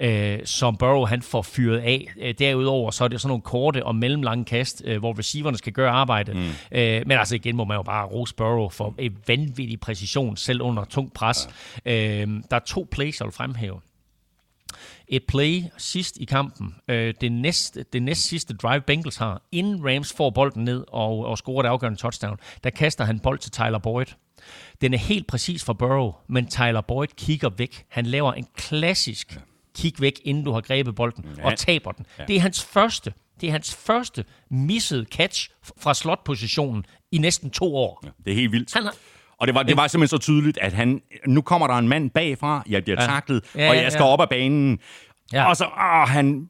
øh, som Burrow han får fyret af. Øh, derudover så er det sådan nogle korte og mellemlange kast, øh, hvor receiverne skal gøre arbejdet. Mm. Øh, men altså igen må man jo bare rose Burrow for en vanvittig præcision, selv under tung pres. Ja. Øh, der er to plays, jeg vil fremhæve et play sidst i kampen, øh, det, næst, det næst sidste drive Bengals har, inden Rams får bolden ned og, og scorer det afgørende touchdown, der kaster han bold til Tyler Boyd. Den er helt præcis for Burrow, men Tyler Boyd kigger væk. Han laver en klassisk kig væk, inden du har grebet bolden, ja. og taber den. Ja. Det er hans første det er hans første missede catch fra slotpositionen i næsten to år. Ja, det er helt vildt. Han har, og det var, det var simpelthen så tydeligt, at han, nu kommer der en mand bagfra, jeg bliver ja. taklet, ja, ja, og jeg skal ja. op ad banen. Ja. Og så, åh, han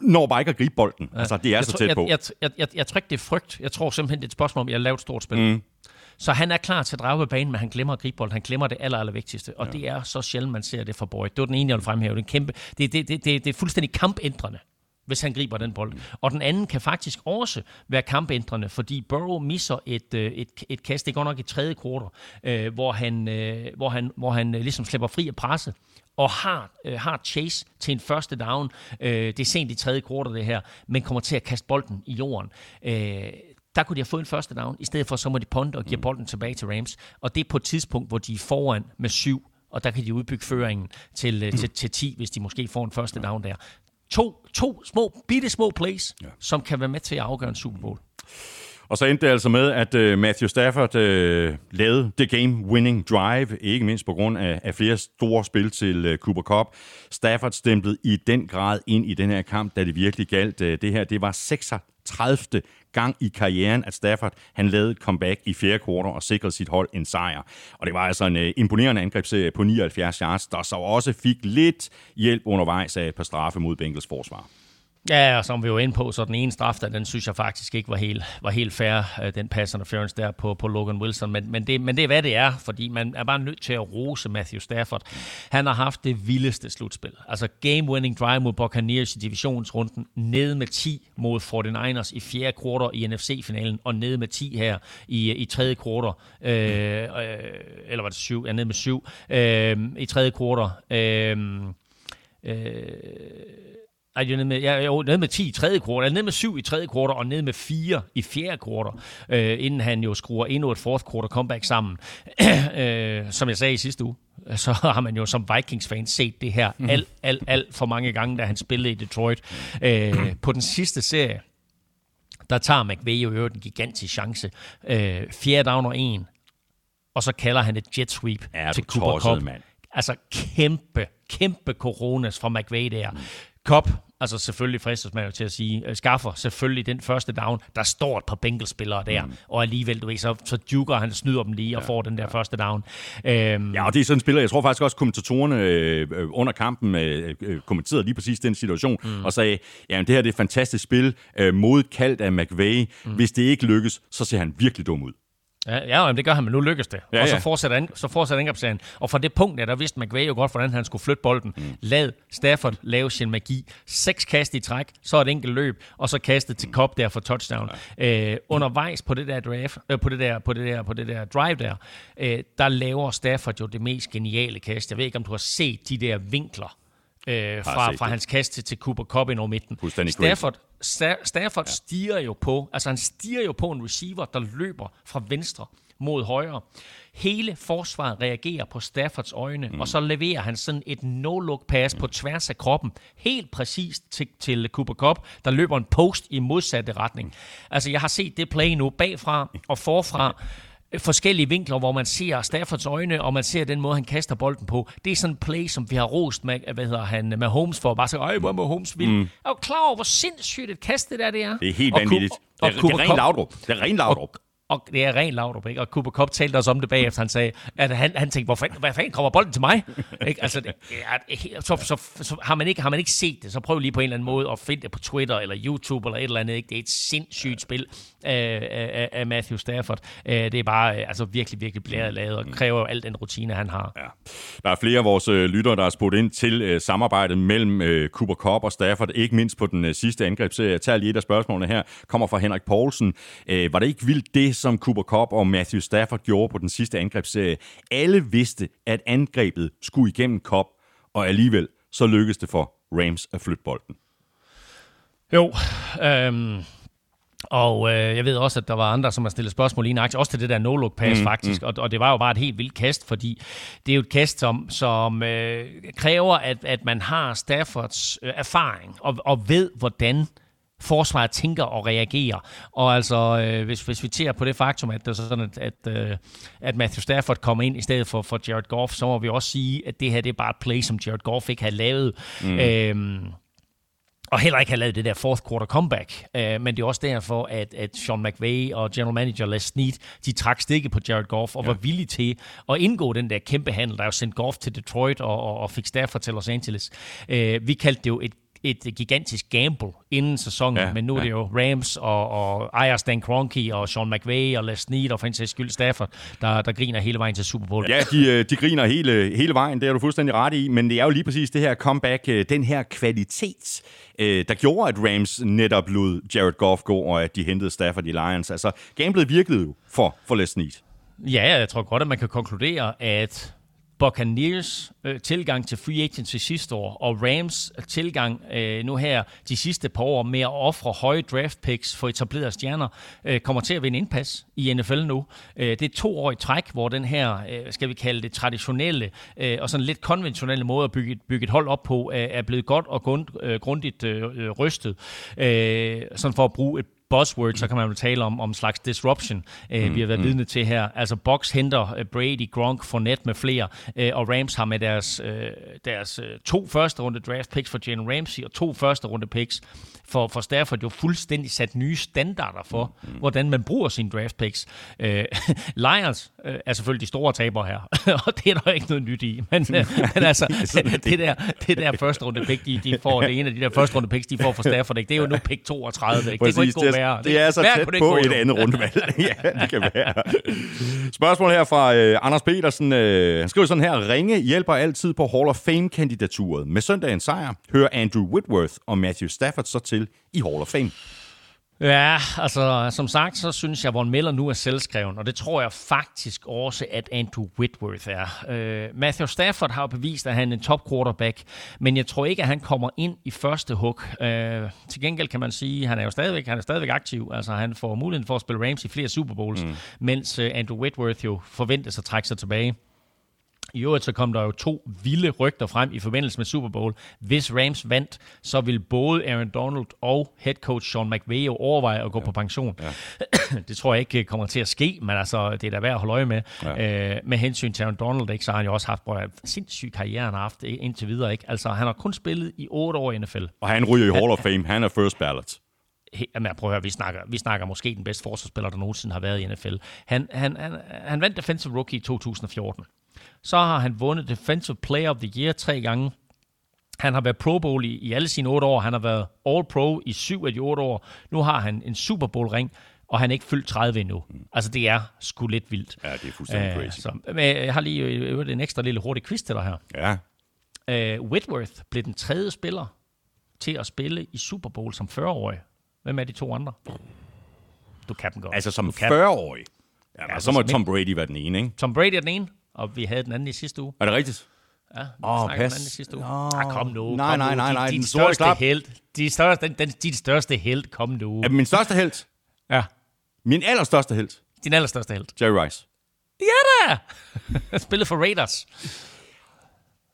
når bare ikke at gribe bolden. Ja. Altså, det er jeg så tæt på. Jeg, jeg, jeg, jeg, tror ikke, det er frygt. Jeg tror simpelthen, det er et spørgsmål om, jeg har lavet et stort spil. Mm. Så han er klar til at drage på banen, men han glemmer at gribe bolden. Han glemmer det aller, aller vigtigste. Og ja. det er så sjældent, man ser det for Boyd. Det var den ene, jeg vil fremhæve. Det er, kæmpe, det, det, det, det, det er fuldstændig kampændrende hvis han griber den bold. Og den anden kan faktisk også være kampændrende, fordi Burrow misser et, øh, et, et kast, det går nok i tredje kvartal, øh, hvor han, øh, hvor han, hvor han øh, ligesom slipper fri af presse og har, øh, har Chase til en første down. Øh, det er sent i tredje kvartal det her, men kommer til at kaste bolden i jorden. Øh, der kunne de have fået en første down, i stedet for så må de ponde og give mm. bolden tilbage til Rams. Og det er på et tidspunkt, hvor de er foran med syv, og der kan de udbygge føringen til, øh, til, til 10, hvis de måske får en første down der to, to små, bitte små plays, ja. som kan være med til at afgøre en Super Bowl. Og så endte det altså med, at øh, Matthew Stafford øh, lavede the game-winning drive, ikke mindst på grund af, af flere store spil til øh, Cooper Cup. Stafford stemplede i den grad ind i den her kamp, da det virkelig galt. Øh, det her, det var 36 gang i karrieren, at Stafford han lavede comeback i fjerde kvartal og sikrede sit hold en sejr. Og det var altså en øh, imponerende angrebsserie på 79 yards, der så også fik lidt hjælp undervejs af et par straffe mod Bengals forsvar. Ja, og som vi var inde på, så den ene straf, der, den synes jeg faktisk ikke var helt, var helt fair, øh, den pass interference der på, på Logan Wilson. Men, men, det, men det er, hvad det er, fordi man er bare nødt til at rose Matthew Stafford. Han har haft det vildeste slutspil. Altså game-winning drive mod Buccaneers i divisionsrunden, ned med 10 mod 49ers i fjerde kvartal i NFC-finalen, og ned med 10 her i, i tredje kvartal. Øh, øh, eller var det syv? Ja, ned med 7 øh, i tredje kvartal. Øh, øh, ej, de er nede med, ja, jo, nede med 10 i tredje kvartal, nede med 7 i tredje kvartal, og nede med 4 i fjerde kvartal, øh, inden han jo skruer endnu et fourth quarter comeback sammen. øh, som jeg sagde i sidste uge, så har man jo som Vikings-fan set det her mm. alt, alt, alt for mange gange, da han spillede i Detroit. Øh, på den sidste serie, der tager McVay jo en gigantisk chance. Øh, fjerde down og en, og så kalder han et jet sweep er til Cooper Cup. Mand. Altså kæmpe, kæmpe coronas fra McVay der. Mm. Cup altså selvfølgelig fristes man jo til at sige, øh, skaffer selvfølgelig den første down. Der står et par Bengals-spillere der, mm. og alligevel, du ved, så, så duker han snyder dem lige og ja, får den der ja. første down. Øhm, ja, og det er sådan en spiller, jeg tror faktisk også, kommentatorerne øh, under kampen øh, øh, kommenterede lige præcis den situation, mm. og sagde, ja, det her det er et fantastisk spil, øh, modkaldt af McVay. Mm. Hvis det ikke lykkes, så ser han virkelig dum ud. Ja, ja det gør han, men nu lykkes det. Ja, og så fortsætter, så fortsætter angrebsserien. Og fra det punkt, der, der vidste McVay jo godt, hvordan han skulle flytte bolden. Mm. Lad Stafford lave sin magi. Seks kast i træk, så et enkelt løb, og så kastet til Cobb der for touchdown. Ja. Øh, undervejs på det der draft, øh, på det der, på det der, på det der drive der, øh, der laver Stafford jo det mest geniale kast. Jeg ved ikke, om du har set de der vinkler, øh, fra, fra hans kast til, til Cooper Cup ind over midten. Stafford, Stafford ja. stiger jo på, altså han stiger jo på en receiver, der løber fra venstre mod højre. Hele forsvaret reagerer på Staffords øjne, mm. og så leverer han sådan et no-look pass mm. på tværs af kroppen, helt præcist til, til Cooper Cup, der løber en post i modsatte retning. Altså, jeg har set det play nu bagfra og forfra, forskellige vinkler, hvor man ser Staffords øjne, og man ser den måde, han kaster bolden på. Det er sådan en play, som vi har rost med, hvad hedder han, med Holmes for. Bare så, ej, hvor er Holmes vild. Mm. Jeg er jo klar over, hvor sindssygt et kast det der det er. Det er helt vanvittigt. Det er, det er ren Laudrup. Det er ren Laudrup. Og, og det er rent Laudrup, ikke? Og Cooper Cup talte også om det bagefter. Han sagde, at han, han tænkte, hvorfor hvad fanden kommer bolden til mig? ikke? Altså, det, ja, så, så, så, har, man ikke, har man ikke set det, så prøv lige på en eller anden måde at finde det på Twitter eller YouTube eller et eller andet. Ikke? Det er et sindssygt spil af, af, af Matthew Stafford. Det er bare altså, virkelig, virkelig blæret lavet og kræver al den rutine, han har. Ja. Der er flere af vores øh, lyttere, der har spurgt ind til samarbejdet mellem Cooper Cup og Stafford, ikke mindst på den sidste angrebsserie. Jeg tager lige et af spørgsmålene her. Kommer fra Henrik Poulsen. Var det ikke vildt det, som Cooper Cup og Matthew Stafford gjorde på den sidste angrebsserie. Alle vidste, at angrebet skulle igennem Cup, og alligevel så lykkedes det for Rams at flytte bolden. Jo, øhm, og øh, jeg ved også, at der var andre, som har stillet spørgsmål i aktie, også til det der no-look pass mm, faktisk, mm. Og, og det var jo bare et helt vildt kast, fordi det er jo et kast, som, som øh, kræver, at, at man har Staffords øh, erfaring og, og ved, hvordan forsvaret tænker og reagerer. Og altså, øh, hvis, hvis vi ser på det faktum, at det er sådan, at, at, øh, at Matthew Stafford kommer ind i stedet for, for Jared Goff, så må vi også sige, at det her det er bare et play, som Jared Goff ikke har lavet. Mm. Øhm, og heller ikke har lavet det der fourth quarter comeback. Uh, men det er også derfor, at, at Sean McVay og general manager Les Snead, de trak stikket på Jared Goff og ja. var villige til at indgå den der kæmpe handel, der jo sendt Goff til Detroit og, og, og fik Stafford til Los Angeles. Uh, vi kaldte det jo et et gigantisk gamble inden sæsonen, ja, men nu er det jo Rams og, og Aya Stan Kroenke og Sean McVay og Les Snead og for en skyld Stafford, der, der griner hele vejen til Super Bowl. Ja, de, øh, de griner hele, hele vejen, det er du fuldstændig ret i, men det er jo lige præcis det her comeback, øh, den her kvalitet, øh, der gjorde, at Rams netop lod Jared Goff gå, og at de hentede Stafford i Lions. Altså, gamblet virkede jo for, for Les Snead. Ja, jeg tror godt, at man kan konkludere, at Buccaneers øh, tilgang til free agency sidste år, og Rams øh, tilgang øh, nu her de sidste par år med at ofre høje draft picks for etablerede stjerner, øh, kommer til at vinde indpas i NFL nu. Øh, det er to år i træk, hvor den her, øh, skal vi kalde det traditionelle øh, og sådan lidt konventionelle måde at bygge, bygge et hold op på, øh, er blevet godt og grund, øh, grundigt øh, øh rystet. Øh, sådan for at bruge et buzzword, så kan man jo tale om, om slags disruption, øh, mm, vi har været mm. vidne til her. Altså Box henter uh, Brady, Gronk, Fournette med flere, øh, og Rams har med deres, øh, deres øh, to første runde draft picks for Jalen Ramsey og to første runde picks for, for Stafford jo fuldstændig sat nye standarder for, mm. hvordan man bruger sine draft picks. Øh, Lions øh, er selvfølgelig de store tabere her, og det er der ikke noget nyt i. Men, øh, men altså, det der, det der første runde pick, de, de får, det ene af de der første runde picks, de får for Stafford, ikke? det er jo nu pick 32. Ikke? Det kunne ikke gå værre. Det er så tæt på, på et andet rundevalg. ja, det kan være. Spørgsmål her fra øh, Anders Petersen. Øh, han skriver sådan her. Ringe hjælper altid på Hall of Fame-kandidaturet. Med søndagens sejr hører Andrew Whitworth og Matthew Stafford så til i Hall of Fame. Ja, altså som sagt, så synes jeg, at Von Miller nu er selvskreven, og det tror jeg faktisk også, at Andrew Whitworth er. Uh, Matthew Stafford har bevist, at han er en top quarterback, men jeg tror ikke, at han kommer ind i første hug. Uh, til gengæld kan man sige, at han er jo stadigvæk, han er stadigvæk aktiv, altså han får muligheden for at spille Rams i flere Super Bowls, mm. mens uh, Andrew Whitworth jo forventes at trække sig tilbage. I øvrigt så kom der jo to vilde rygter frem i forbindelse med Super Bowl. Hvis Rams vandt, så vil både Aaron Donald og head coach Sean McVay jo overveje at gå ja. på pension. Ja. det tror jeg ikke kommer til at ske, men altså, det er da værd at holde øje med. Ja. Øh, med hensyn til Aaron Donald, ikke, så har han jo også haft en sindssyg karriere, han har haft indtil videre. Ikke? Altså, han har kun spillet i otte år i NFL. Og han ryger i Hall of Fame. Han er first ballot. Jamen, prøv at høre, vi snakker, vi snakker måske den bedste forsvarsspiller, der nogensinde har været i NFL. Han, han, han, han vandt Defensive Rookie i 2014. Så har han vundet Defensive Player of the Year tre gange. Han har været Pro Bowl i, i alle sine otte år. Han har været All Pro i syv af de otte år. Nu har han en Super Bowl ring og han er ikke fyldt 30 endnu. Mm. Altså, det er sgu lidt vildt. Ja, det er fuldstændig uh, crazy. Så, men jeg har lige øvet en ekstra lille hurtig quiz til dig her. Ja. Uh, Whitworth blev den tredje spiller til at spille i Super Bowl som 40-årig. Hvem er de to andre? Du kan dem godt. Altså som 40-årig? Ja, ja, så må Tom Brady være den ene, ikke? Tom Brady er den ene og vi havde den anden i sidste uge. Er det rigtigt? Ja, oh, pas. den anden i sidste uge. Oh. Ah, kom nu. Nej, kom nej, nej, nej. De, de, største klap. held. De største, den, den, de største held, kom nu. Er min største held? ja. Min allerstørste held? Din allerstørste held. Jerry Rice. Ja da! Spillet for Raiders.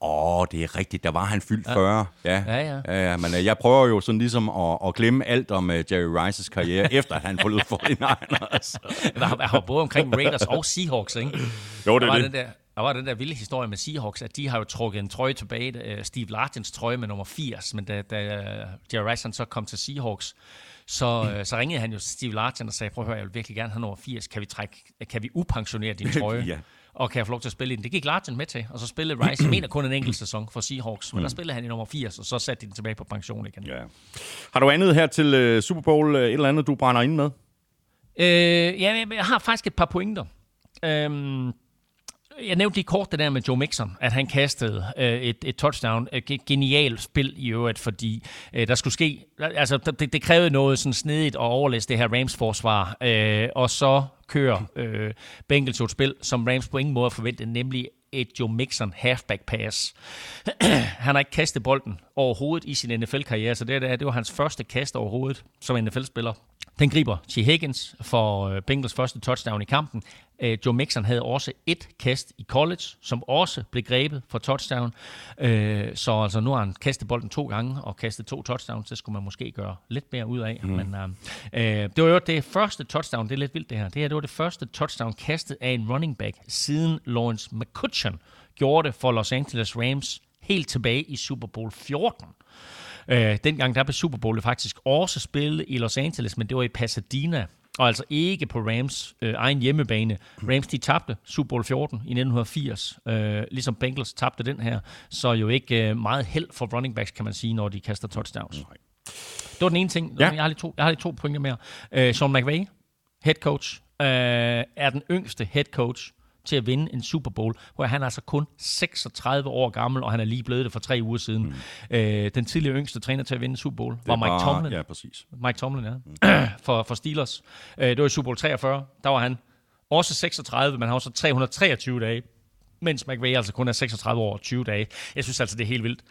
Åh, oh, det er rigtigt. Der var han fyldt ja. 40. Ja, ja. ja. ja, ja men uh, jeg prøver jo sådan ligesom at, at glemme alt om uh, Jerry Rices karriere, efter han forlod 49ers. Han var både omkring Raiders og Seahawks, ikke? Jo, det er det. Den der, der var den der vilde historie med Seahawks, at de har jo trukket en trøje tilbage, uh, Steve Largents trøje med nummer 80, men da, da Jerry Rice så kom til Seahawks, så, mm. så ringede han jo til Steve Largent og sagde, prøv at høre, jeg vil virkelig gerne have nummer 80, kan vi, trække, kan vi upensionere din trøje? ja og kan jeg få lov til at spille i den. Det gik Largent med til, og så spillede Rice, jeg mener kun en enkelt sæson for Seahawks, men mm. der spillede han i nummer 80, og så satte de den tilbage på pension igen. Ja. Har du andet her til uh, Super Bowl, uh, et eller andet, du brænder ind med? Øh, ja, jeg har faktisk et par pointer. Øhm, jeg nævnte lige kort det der med Joe Mixon, at han kastede øh, et, et touchdown. Et genialt spil i øvrigt, fordi øh, der skulle ske... Altså, det, det krævede noget sådan snedigt at overlæse det her Rams-forsvar, øh, og så kører øh, Bengals et spil, som Rams på ingen måde forventede, nemlig et Joe Mixon halfback pass. han har ikke kastet bolden overhovedet i sin NFL-karriere, så det, der, det var hans første kast overhovedet som NFL-spiller. Den griber T. Higgins for øh, Bengals første touchdown i kampen. Øh, Joe Mixon havde også et kast i college, som også blev grebet for touchdown. Øh, så altså, nu har han kastet bolden to gange og kastet to touchdowns. Det skulle man måske gøre lidt mere ud af. Mm. Men øh, det var jo det første touchdown. Det er lidt vildt det her. Det her det var det første touchdown kastet af en running back siden Lawrence McCutcheon gjorde det for Los Angeles Rams helt tilbage i Super Bowl 14. Øh, dengang der blev Super Bowl faktisk også spillet i Los Angeles, men det var i Pasadena, og altså ikke på Rams øh, egen hjemmebane. Rams de tabte Super Bowl 14 i 1980, øh, ligesom Bengals tabte den her, så jo ikke øh, meget held for running backs, kan man sige, når de kaster touchdowns. Nej. Det var den ene ting. Ja. Jeg, har lige to, jeg har lige to pointer mere. Øh, Sean McVay, head coach, øh, er den yngste head coach til at vinde en Super Bowl, hvor han er altså kun 36 år gammel, og han er lige blevet det for tre uger siden. Mm. Øh, den tidligere yngste træner til at vinde Super Bowl var, var Mike Tomlin. Ja, præcis. Mike Tomlin, ja. Mm. for, for Steelers. Øh, det var i Super Bowl 43. Der var han også 36, men han har også 323 dage, mens McVay altså kun er 36 år og 20 dage. Jeg synes altså, det er helt vildt.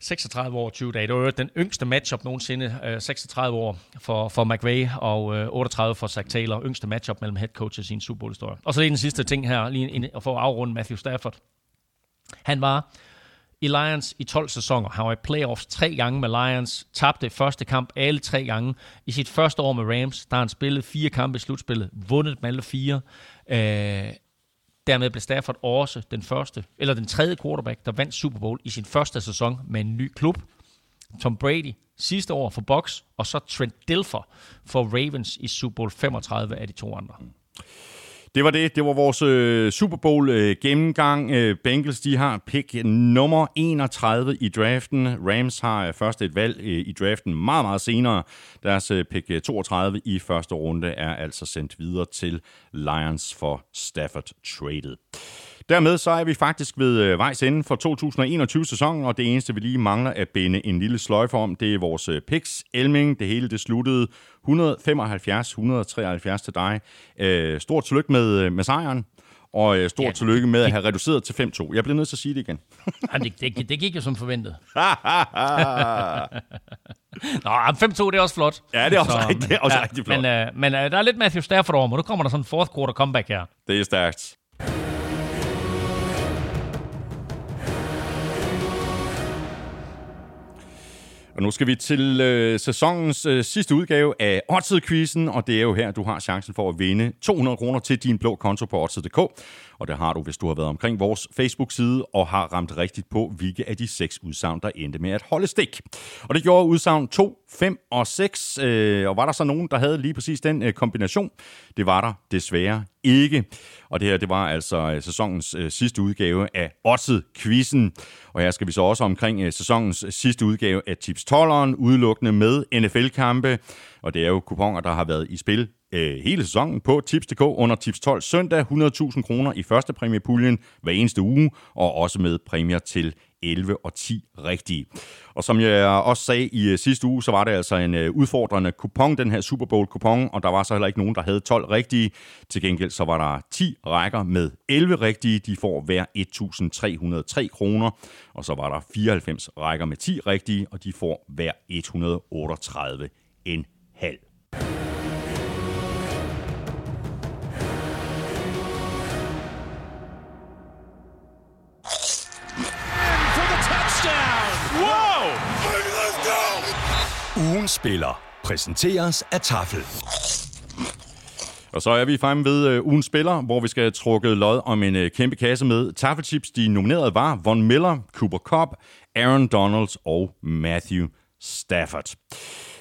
36 år og 20 dage. Det var jo den yngste matchup nogensinde, øh, 36 år for, for McVay og øh, 38 for Zach Taylor. Yngste matchup mellem head coaches i en Super Bowl-historie. Og så lige den sidste ting her, lige en, for at afrunde Matthew Stafford. Han var i Lions i 12 sæsoner. Han var i playoffs tre gange med Lions, tabte første kamp alle tre gange. I sit første år med Rams, der har han spillet fire kampe i slutspillet, vundet med alle fire. Øh, Dermed blev Stafford også den første, eller den tredje quarterback, der vandt Super Bowl i sin første sæson med en ny klub. Tom Brady sidste år for Bucks, og så Trent Dilfer for Ravens i Super Bowl 35 af de to andre. Det var det. Det var vores øh, Super Bowl øh, gennemgang. Øh, Bengals de har pick nummer 31 i draften. Rams har øh, først et valg øh, i draften meget, meget senere. Deres øh, pick øh, 32 i første runde er altså sendt videre til Lions for Stafford traded. Dermed så er vi faktisk ved øh, vejs ende for 2021-sæsonen, og det eneste, vi lige mangler at binde en lille sløjfe om, det er vores øh, picks. Elming, det hele det sluttede 175-173 til dig. Øh, stort tillykke med, med sejren. Og øh, stort ja, tillykke med at have reduceret til 5-2. Jeg bliver nødt til at sige det igen. ja, det, det, det gik jo som forventet. Nå, 5-2, det er også flot. Ja, det er også, så, rigtig, det er også ja, rigtig flot. Men, uh, men uh, der er lidt Matthew Stafford over, og nu kommer der sådan en fourth quarter comeback her. Det er stærkt. Og nu skal vi til øh, sæsonens øh, sidste udgave af Odds-quizzen, og det er jo her, du har chancen for at vinde 200 kroner til din blå konto på Odds.dk. Og det har du, hvis du har været omkring vores Facebook-side og har ramt rigtigt på, hvilke af de seks udsagn, der endte med at holde stik. Og det gjorde udsagn 2, 5 og 6. Øh, og var der så nogen, der havde lige præcis den øh, kombination? Det var der desværre ikke. Og det her, det var altså øh, sæsonens øh, sidste udgave af Odds-quizzen. Og her skal vi så også omkring øh, sæsonens øh, sidste udgave af Tips 12'eren, udelukkende med NFL-kampe. Og det er jo kuponer, der har været i spil øh, hele sæsonen på Tips.dk under Tips 12 søndag. 100.000 kroner i første præmiepuljen hver eneste uge, og også med præmier til 11 og 10 rigtige. Og som jeg også sagde i øh, sidste uge, så var det altså en øh, udfordrende kupon, den her Super Bowl-kupon, og der var så heller ikke nogen, der havde 12 rigtige. Til gengæld så var der 10 rækker med 11 rigtige. De får hver 1.303 kroner. Og så var der 94 rækker med 10 rigtige, og de får hver 138 Ugen spiller præsenteres af Tafel. Og så er vi fremme ved øh, ugens spiller, hvor vi skal have trukket lod om en øh, kæmpe kasse med taffelchips. De nominerede var Von Miller, Cooper Cobb, Aaron Donalds og Matthew Stafford.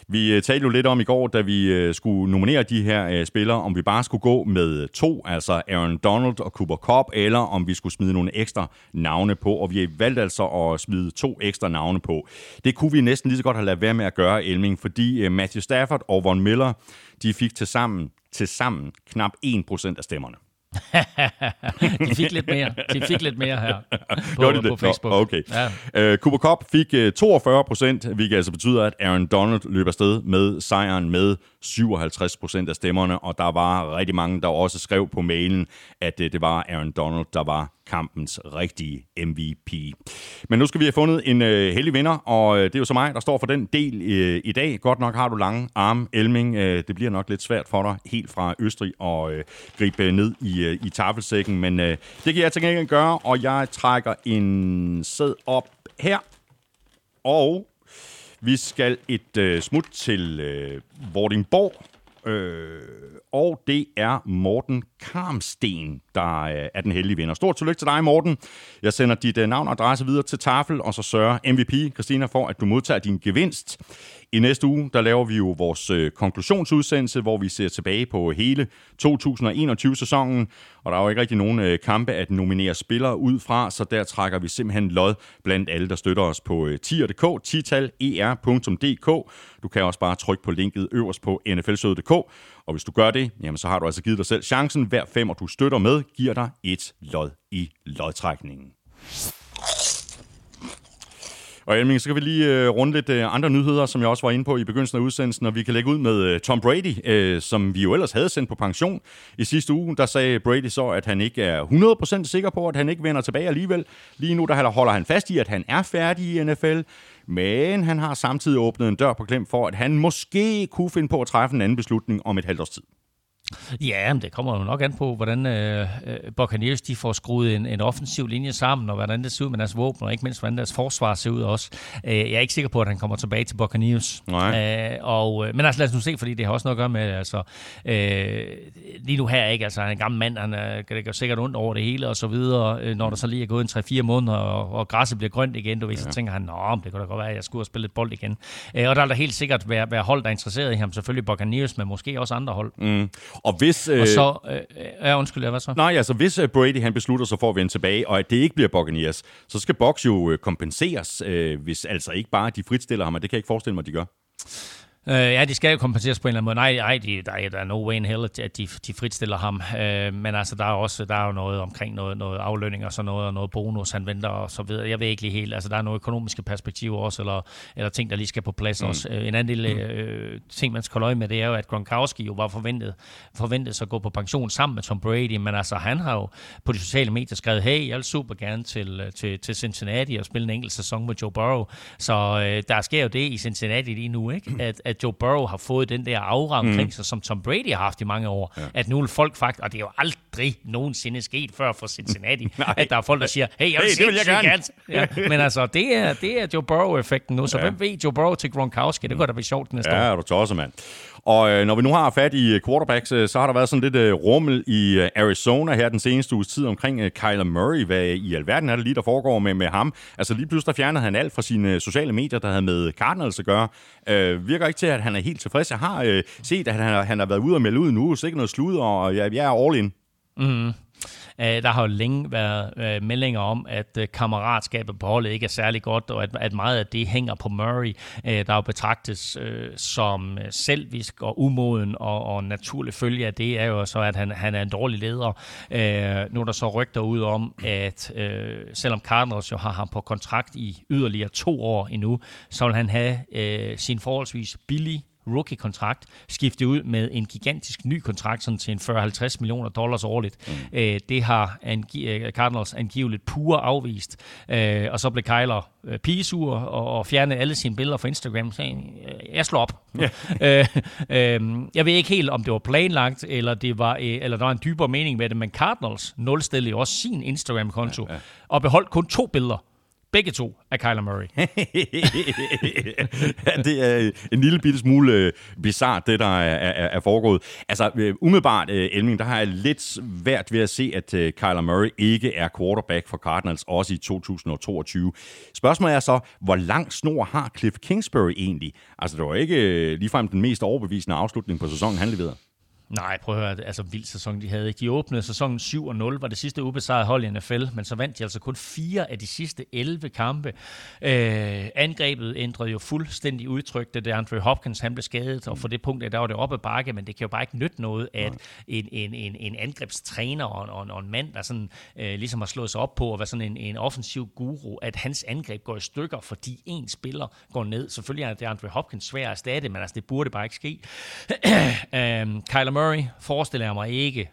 Vi øh, talte jo lidt om i går, da vi øh, skulle nominere de her øh, spillere, om vi bare skulle gå med to, altså Aaron Donald og Cooper Cobb, eller om vi skulle smide nogle ekstra navne på, og vi valgte altså at smide to ekstra navne på. Det kunne vi næsten lige så godt have lavet være med at gøre, Elming, fordi Matthew Stafford og Von Miller, de fik til sammen, til sammen knap 1% af stemmerne. de fik lidt mere. De fik lidt mere her på, det på Facebook. Nå, okay. Ja. Uh, Cooper Cup fik uh, 42 procent, hvilket altså betyder, at Aaron Donald løber afsted med sejren med 57 procent af stemmerne, og der var rigtig mange, der også skrev på mailen, at uh, det var Aaron Donald, der var kampens rigtige MVP. Men nu skal vi have fundet en øh, heldig vinder, og øh, det er jo så mig, der står for den del øh, i dag. Godt nok har du lange arme, Elming. Øh, det bliver nok lidt svært for dig helt fra Østrig at øh, gribe øh, ned i, øh, i tafelsækken, men øh, det kan jeg til gengæld gøre, og jeg trækker en sæd op her. Og vi skal et øh, smut til øh, Vordingborg, øh, og det er Morten Karmsten, der øh, er den heldige vinder. Stort tillykke til dig, Morten. Jeg sender dit øh, navn og adresse videre til Tafel, og så sørger MVP, Christina, for, at du modtager din gevinst. I næste uge, der laver vi jo vores øh, konklusionsudsendelse, hvor vi ser tilbage på hele 2021-sæsonen, og der er jo ikke rigtig nogen øh, kampe at nominere spillere ud fra, så der trækker vi simpelthen lod blandt alle, der støtter os på øh, tier.dk, titaler.dk. Du kan også bare trykke på linket øverst på nflsøde.dk, og hvis du gør det, jamen så har du altså givet dig selv chancen. Hver femmer, du støtter med, giver dig et lod i lodtrækningen. Og Elming, så kan vi lige øh, runde lidt øh, andre nyheder, som jeg også var inde på i begyndelsen af udsendelsen, og vi kan lægge ud med øh, Tom Brady, øh, som vi jo ellers havde sendt på pension i sidste uge. Der sagde Brady så, at han ikke er 100% sikker på, at han ikke vender tilbage alligevel. Lige nu der holder han fast i, at han er færdig i NFL, men han har samtidig åbnet en dør på klem for, at han måske kunne finde på at træffe en anden beslutning om et halvt års tid. Ja, men det kommer jo nok an på, hvordan øh, øh, Buccaneers de får skruet en, en offensiv linje sammen, og hvordan det ser ud med deres våben, og ikke mindst, hvordan deres forsvar ser ud også. Øh, jeg er ikke sikker på, at han kommer tilbage til Buccaneers. Nej. Øh, og, øh, men altså, lad os nu se, fordi det har også noget at gøre med, altså, øh, lige nu her, ikke? Altså, han er en gammel mand, han er, det går sikkert ondt over det hele, og så videre. Øh, når der så lige er gået en 3-4 måneder, og, og græsset bliver grønt igen, du ved, ja. så tænker han, nå, det kan da godt være, at jeg skulle have spillet bold igen. Øh, og der er der helt sikkert være, være hold, der er interesseret i ham. Selvfølgelig Buccaneers, men måske også andre hold. Mm. Og hvis... Øh, og så... Øh, ja, undskyld, hvad så? Nej, altså hvis øh, Brady han beslutter sig for at vende tilbage, og at det ikke bliver Buccaneers, så skal Bucks jo øh, kompenseres, øh, hvis altså ikke bare de fritstiller ham, og det kan jeg ikke forestille mig, de gør. Øh, ja, de skal jo kompenseres på en eller anden måde. Nej, nej de, der, er, der er no way in hell, at de, de fritstiller ham. Øh, men altså, der er også der er jo noget omkring noget, noget aflønning og sådan noget, og noget bonus, han venter og så videre. Jeg ved ikke lige helt. Altså, der er nogle økonomiske perspektiver også, eller, eller ting, der lige skal på plads mm. også. Øh, en anden lille øh, ting, man skal holde med, det er jo, at Gronkowski jo var forventet, forventet at gå på pension sammen med Tom Brady, men altså, han har jo på de sociale medier skrevet, hey, jeg vil super gerne til, øh, til, til Cincinnati og spille en enkelt sæson med Joe Burrow. Så øh, der sker jo det i Cincinnati lige nu, ikke? At, at Joe Burrow har fået den der aura omkring mm. sig, som Tom Brady har haft i mange år. Ja. At nu vil folk faktisk, og det er jo aldrig nogensinde sket før for Cincinnati, at der er folk, der siger, hey, jeg vil, hey, det vil jeg gerne. Ja, men altså, det er, det er Joe Burrow-effekten nu, så ja. hvem ved Joe Burrow til Gronkowski? Det kunne da være sjovt næste ja, år. Ja, du tosser, mand. Og øh, når vi nu har fat i øh, quarterbacks, øh, så har der været sådan lidt øh, rummel i øh, Arizona her den seneste uges tid omkring øh, Kyler Murray. Hvad i alverden er det lige, der foregår med, med ham? Altså lige pludselig fjernede han alt fra sine øh, sociale medier, der havde med Cardinals at gøre. Øh, virker ikke til, at han er helt tilfreds. Jeg har øh, set, at han, han har været ude og melde ud nu, så ikke noget slud, og jeg, jeg er all in. Mm. Øh, der har jo længe været øh, meldinger om, at øh, kammeratskabet på holdet ikke er særlig godt, og at, at meget af det hænger på Murray, der jo betragtes som selvisk og umoden, og, og naturlig følge af det er jo så, at han, han er en dårlig leder. nu er der så rygter ud om, at selvom Cardinals jo har ham på kontrakt i yderligere to år endnu, så vil han have sin forholdsvis billige rookie-kontrakt, skifte ud med en gigantisk ny kontrakt sådan til en 40-50 millioner dollars årligt. Mm. Øh, det har angi- øh, Cardinals angiveligt pure afvist. Øh, og så blev Kyler øh, pigesur og, og fjerne alle sine billeder fra Instagram. Så øh, jeg slår op. Yeah. øh, øh, jeg ved ikke helt, om det var planlagt, eller, det var, øh, eller der var en dybere mening med det, men Cardinals nulstillede også sin Instagram-konto ja, ja. og beholdt kun to billeder Begge to er Kyler Murray. ja, det er øh, en lille bitte smule øh, bizart, det der er, er, er foregået. Altså, øh, umiddelbart, øh, Elming, der har jeg lidt svært ved at se, at øh, Kyler Murray ikke er quarterback for Cardinals, også i 2022. Spørgsmålet er så, hvor lang snor har Cliff Kingsbury egentlig? Altså, det var ikke øh, ligefrem den mest overbevisende afslutning på sæsonen, han leverede. Nej, prøv at høre, altså vild sæson de havde. De åbnede sæsonen 7-0, var det sidste ubesejrede hold i NFL, men så vandt de altså kun fire af de sidste 11 kampe. Øh, angrebet ændrede jo fuldstændig udtryk, da Andre Hopkins han blev skadet, og for det punkt, der var det oppe ad bakke, men det kan jo bare ikke nytte noget, at en, en, en, en angrebstræner og en, og en mand, der sådan, øh, ligesom har slået sig op på at være sådan en, en offensiv guru, at hans angreb går i stykker, fordi en spiller går ned. Selvfølgelig er det Andre Hopkins svær at erstatte, men altså, det burde bare ikke ske. øh, Kyler Murray forestiller jeg mig ikke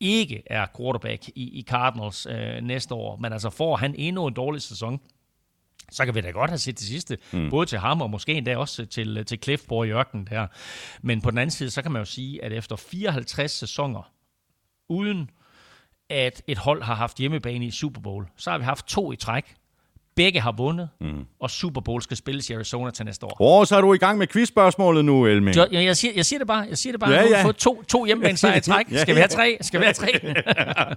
ikke er quarterback i, i Cardinals øh, næste år, men altså får han endnu en dårlig sæson, så kan vi da godt have set det sidste, mm. både til ham og måske endda også til, til Cliff Borg i ørkenen der. Men på den anden side, så kan man jo sige, at efter 54 sæsoner, uden at et hold har haft hjemmebane i Super Bowl, så har vi haft to i træk, Begge har vundet, mm. og Super Bowl skal spilles i Arizona til næste år. Åh, oh, så er du i gang med quizspørgsmålet nu, Elming. Jo, jeg, siger, jeg siger det bare. Jeg siger det bare. Ja, ja. Nu har fået to, to hjemmebane i træk. Skal vi have tre? Skal vi have tre?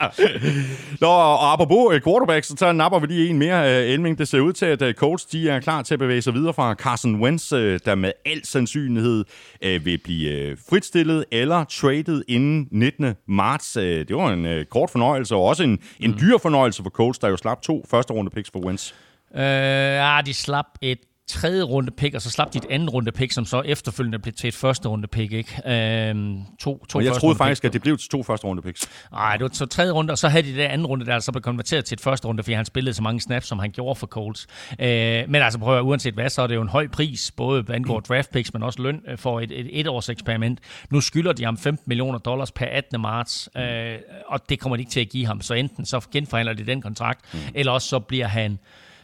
Nå, og apropos uh, quarterback, så napper vi lige en mere, uh, Elming. Det ser ud til, at uh, Colts de er klar til at bevæge sig videre fra Carson Wentz, der med al sandsynlighed vil blive fritstillet eller traded inden 19. marts. Det var en kort fornøjelse, og også en, en mm. dyr fornøjelse for Colts, der jo slap to første runde picks for Wentz. Øh, ja, de slap et tredje runde pick, og så slap de et anden runde pick, som så efterfølgende blev til et første runde pick, ikke? Øhm, to, to jeg troede faktisk, pick. at det blev til to første runde picks. Nej, det var så tredje runde, og så havde de det anden runde, der så blev konverteret til et første runde, fordi han spillede så mange snaps, som han gjorde for Colts. Øh, men altså prøv at uanset hvad, så er det jo en høj pris, både hvad angår draft picks, men også løn øh, for et, et, et års eksperiment. Nu skylder de ham 15 millioner dollars per 18. marts, øh, og det kommer de ikke til at give ham. Så enten så genforhandler de den kontrakt, mm. eller også så bliver han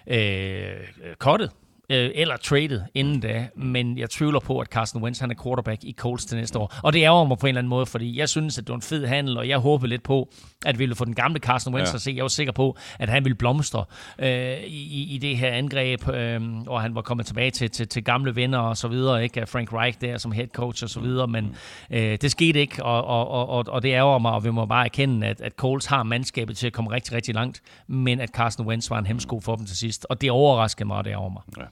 øh, kottet øh, eller traded inden da, men jeg tvivler på, at Carson Wentz han er quarterback i Colts til næste år. Og det ærger mig på en eller anden måde, fordi jeg synes, at det var en fed handel, og jeg håber lidt på, at vi ville få den gamle Carson Wentz ja. at se. Jeg var sikker på, at han ville blomstre øh, i, i det her angreb, øh, og han var kommet tilbage til, til, til gamle venner og så videre, ikke? Frank Reich der som head coach og så videre, men øh, det skete ikke, og, og, og, og det ærger mig, og vi må bare erkende, at, at Colts har mandskabet til at komme rigtig, rigtig langt, men at Carson Wentz var en hemsko for dem til sidst, og det overraskede mig, og det ærger mig. Ja.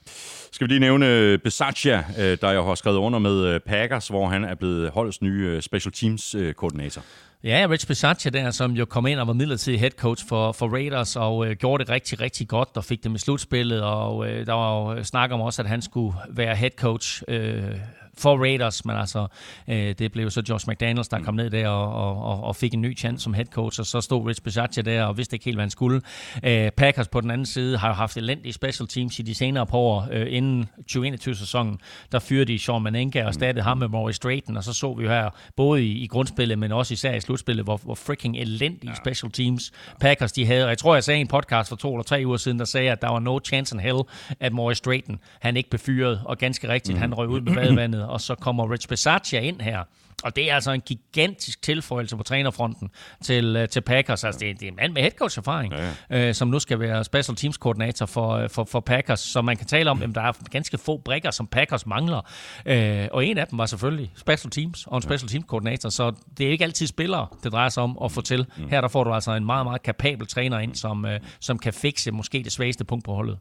Skal vi lige nævne øh, Besaccia, øh, der jeg har skrevet under med øh, Packers, hvor han er blevet holdets nye special teams koordinator. Ja, Rich Bisaccia der, som jo kom ind og var midlertidig head coach for, for Raiders, og øh, gjorde det rigtig, rigtig godt, og fik dem i slutspillet, og øh, der var jo snak om også, at han skulle være head coach øh, for Raiders, men altså, øh, det blev så Josh McDaniels, der kom ned der og, og, og fik en ny chance som head coach, og så stod Rich Bisaccia der og vidste ikke helt, hvad han skulle. Øh, Packers på den anden side har jo haft elendige special teams i de senere par år, øh, inden 2021-sæsonen, der fyrede de Sean Manenka og stadig ham med Maurice Drayton, og så så vi jo her, både i, i grundspillet, men også især i slutspillet, hvor, hvor freaking elendige ja. special teams Packers de havde. Og jeg tror, jeg sagde i en podcast for to eller tre uger siden, der sagde, at der var no chance in hell, at Maurice Drayton, han ikke blev fyret, og ganske rigtigt, mm. han røg ud med badevandet, og så kommer Rich Bisaccia ind her. Og det er altså en gigantisk tilføjelse på trænerfronten til, øh, til Packers. Altså, det, er, det er en mand med headcoach-erfaring, ja, ja. Øh, som nu skal være special teams koordinator for, øh, for, for Packers. Så man kan tale om, at der er ganske få brækker, som Packers mangler. Øh, og en af dem var selvfølgelig special teams og en special teams koordinator. Så det er ikke altid spillere, det drejer sig om at få til. Mm. Her der får du altså en meget, meget kapabel træner ind, som, øh, som kan fikse måske det svageste punkt på holdet.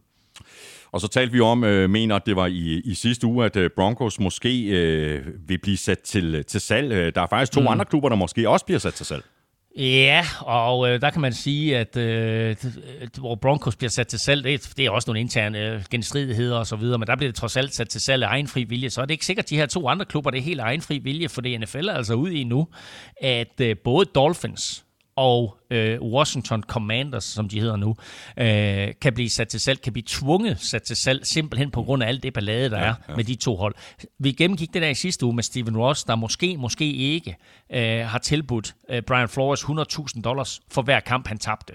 Og så talte vi om, øh, mener at det var i, i sidste uge, at øh, Broncos måske øh, vil blive sat til, til salg. Øh, der er faktisk to mm. andre klubber, der måske også bliver sat til salg. Ja, og øh, der kan man sige, at øh, hvor Broncos bliver sat til salg, det, det er også nogle interne øh, genstridigheder og så videre, men der bliver det trods alt sat til salg af egen fri vilje. Så er det ikke sikkert, at de her to andre klubber, det er helt egen fri vilje, for det NFL er altså ude i nu, at øh, både Dolphins og øh, Washington Commanders, som de hedder nu, øh, kan blive sat til salg, kan blive tvunget sat til salg, simpelthen på grund af alt det ballade, der ja, er ja. med de to hold. Vi gennemgik det der i sidste uge med Steven Ross, der måske, måske ikke øh, har tilbudt øh, Brian Flores 100.000 dollars for hver kamp, han tabte.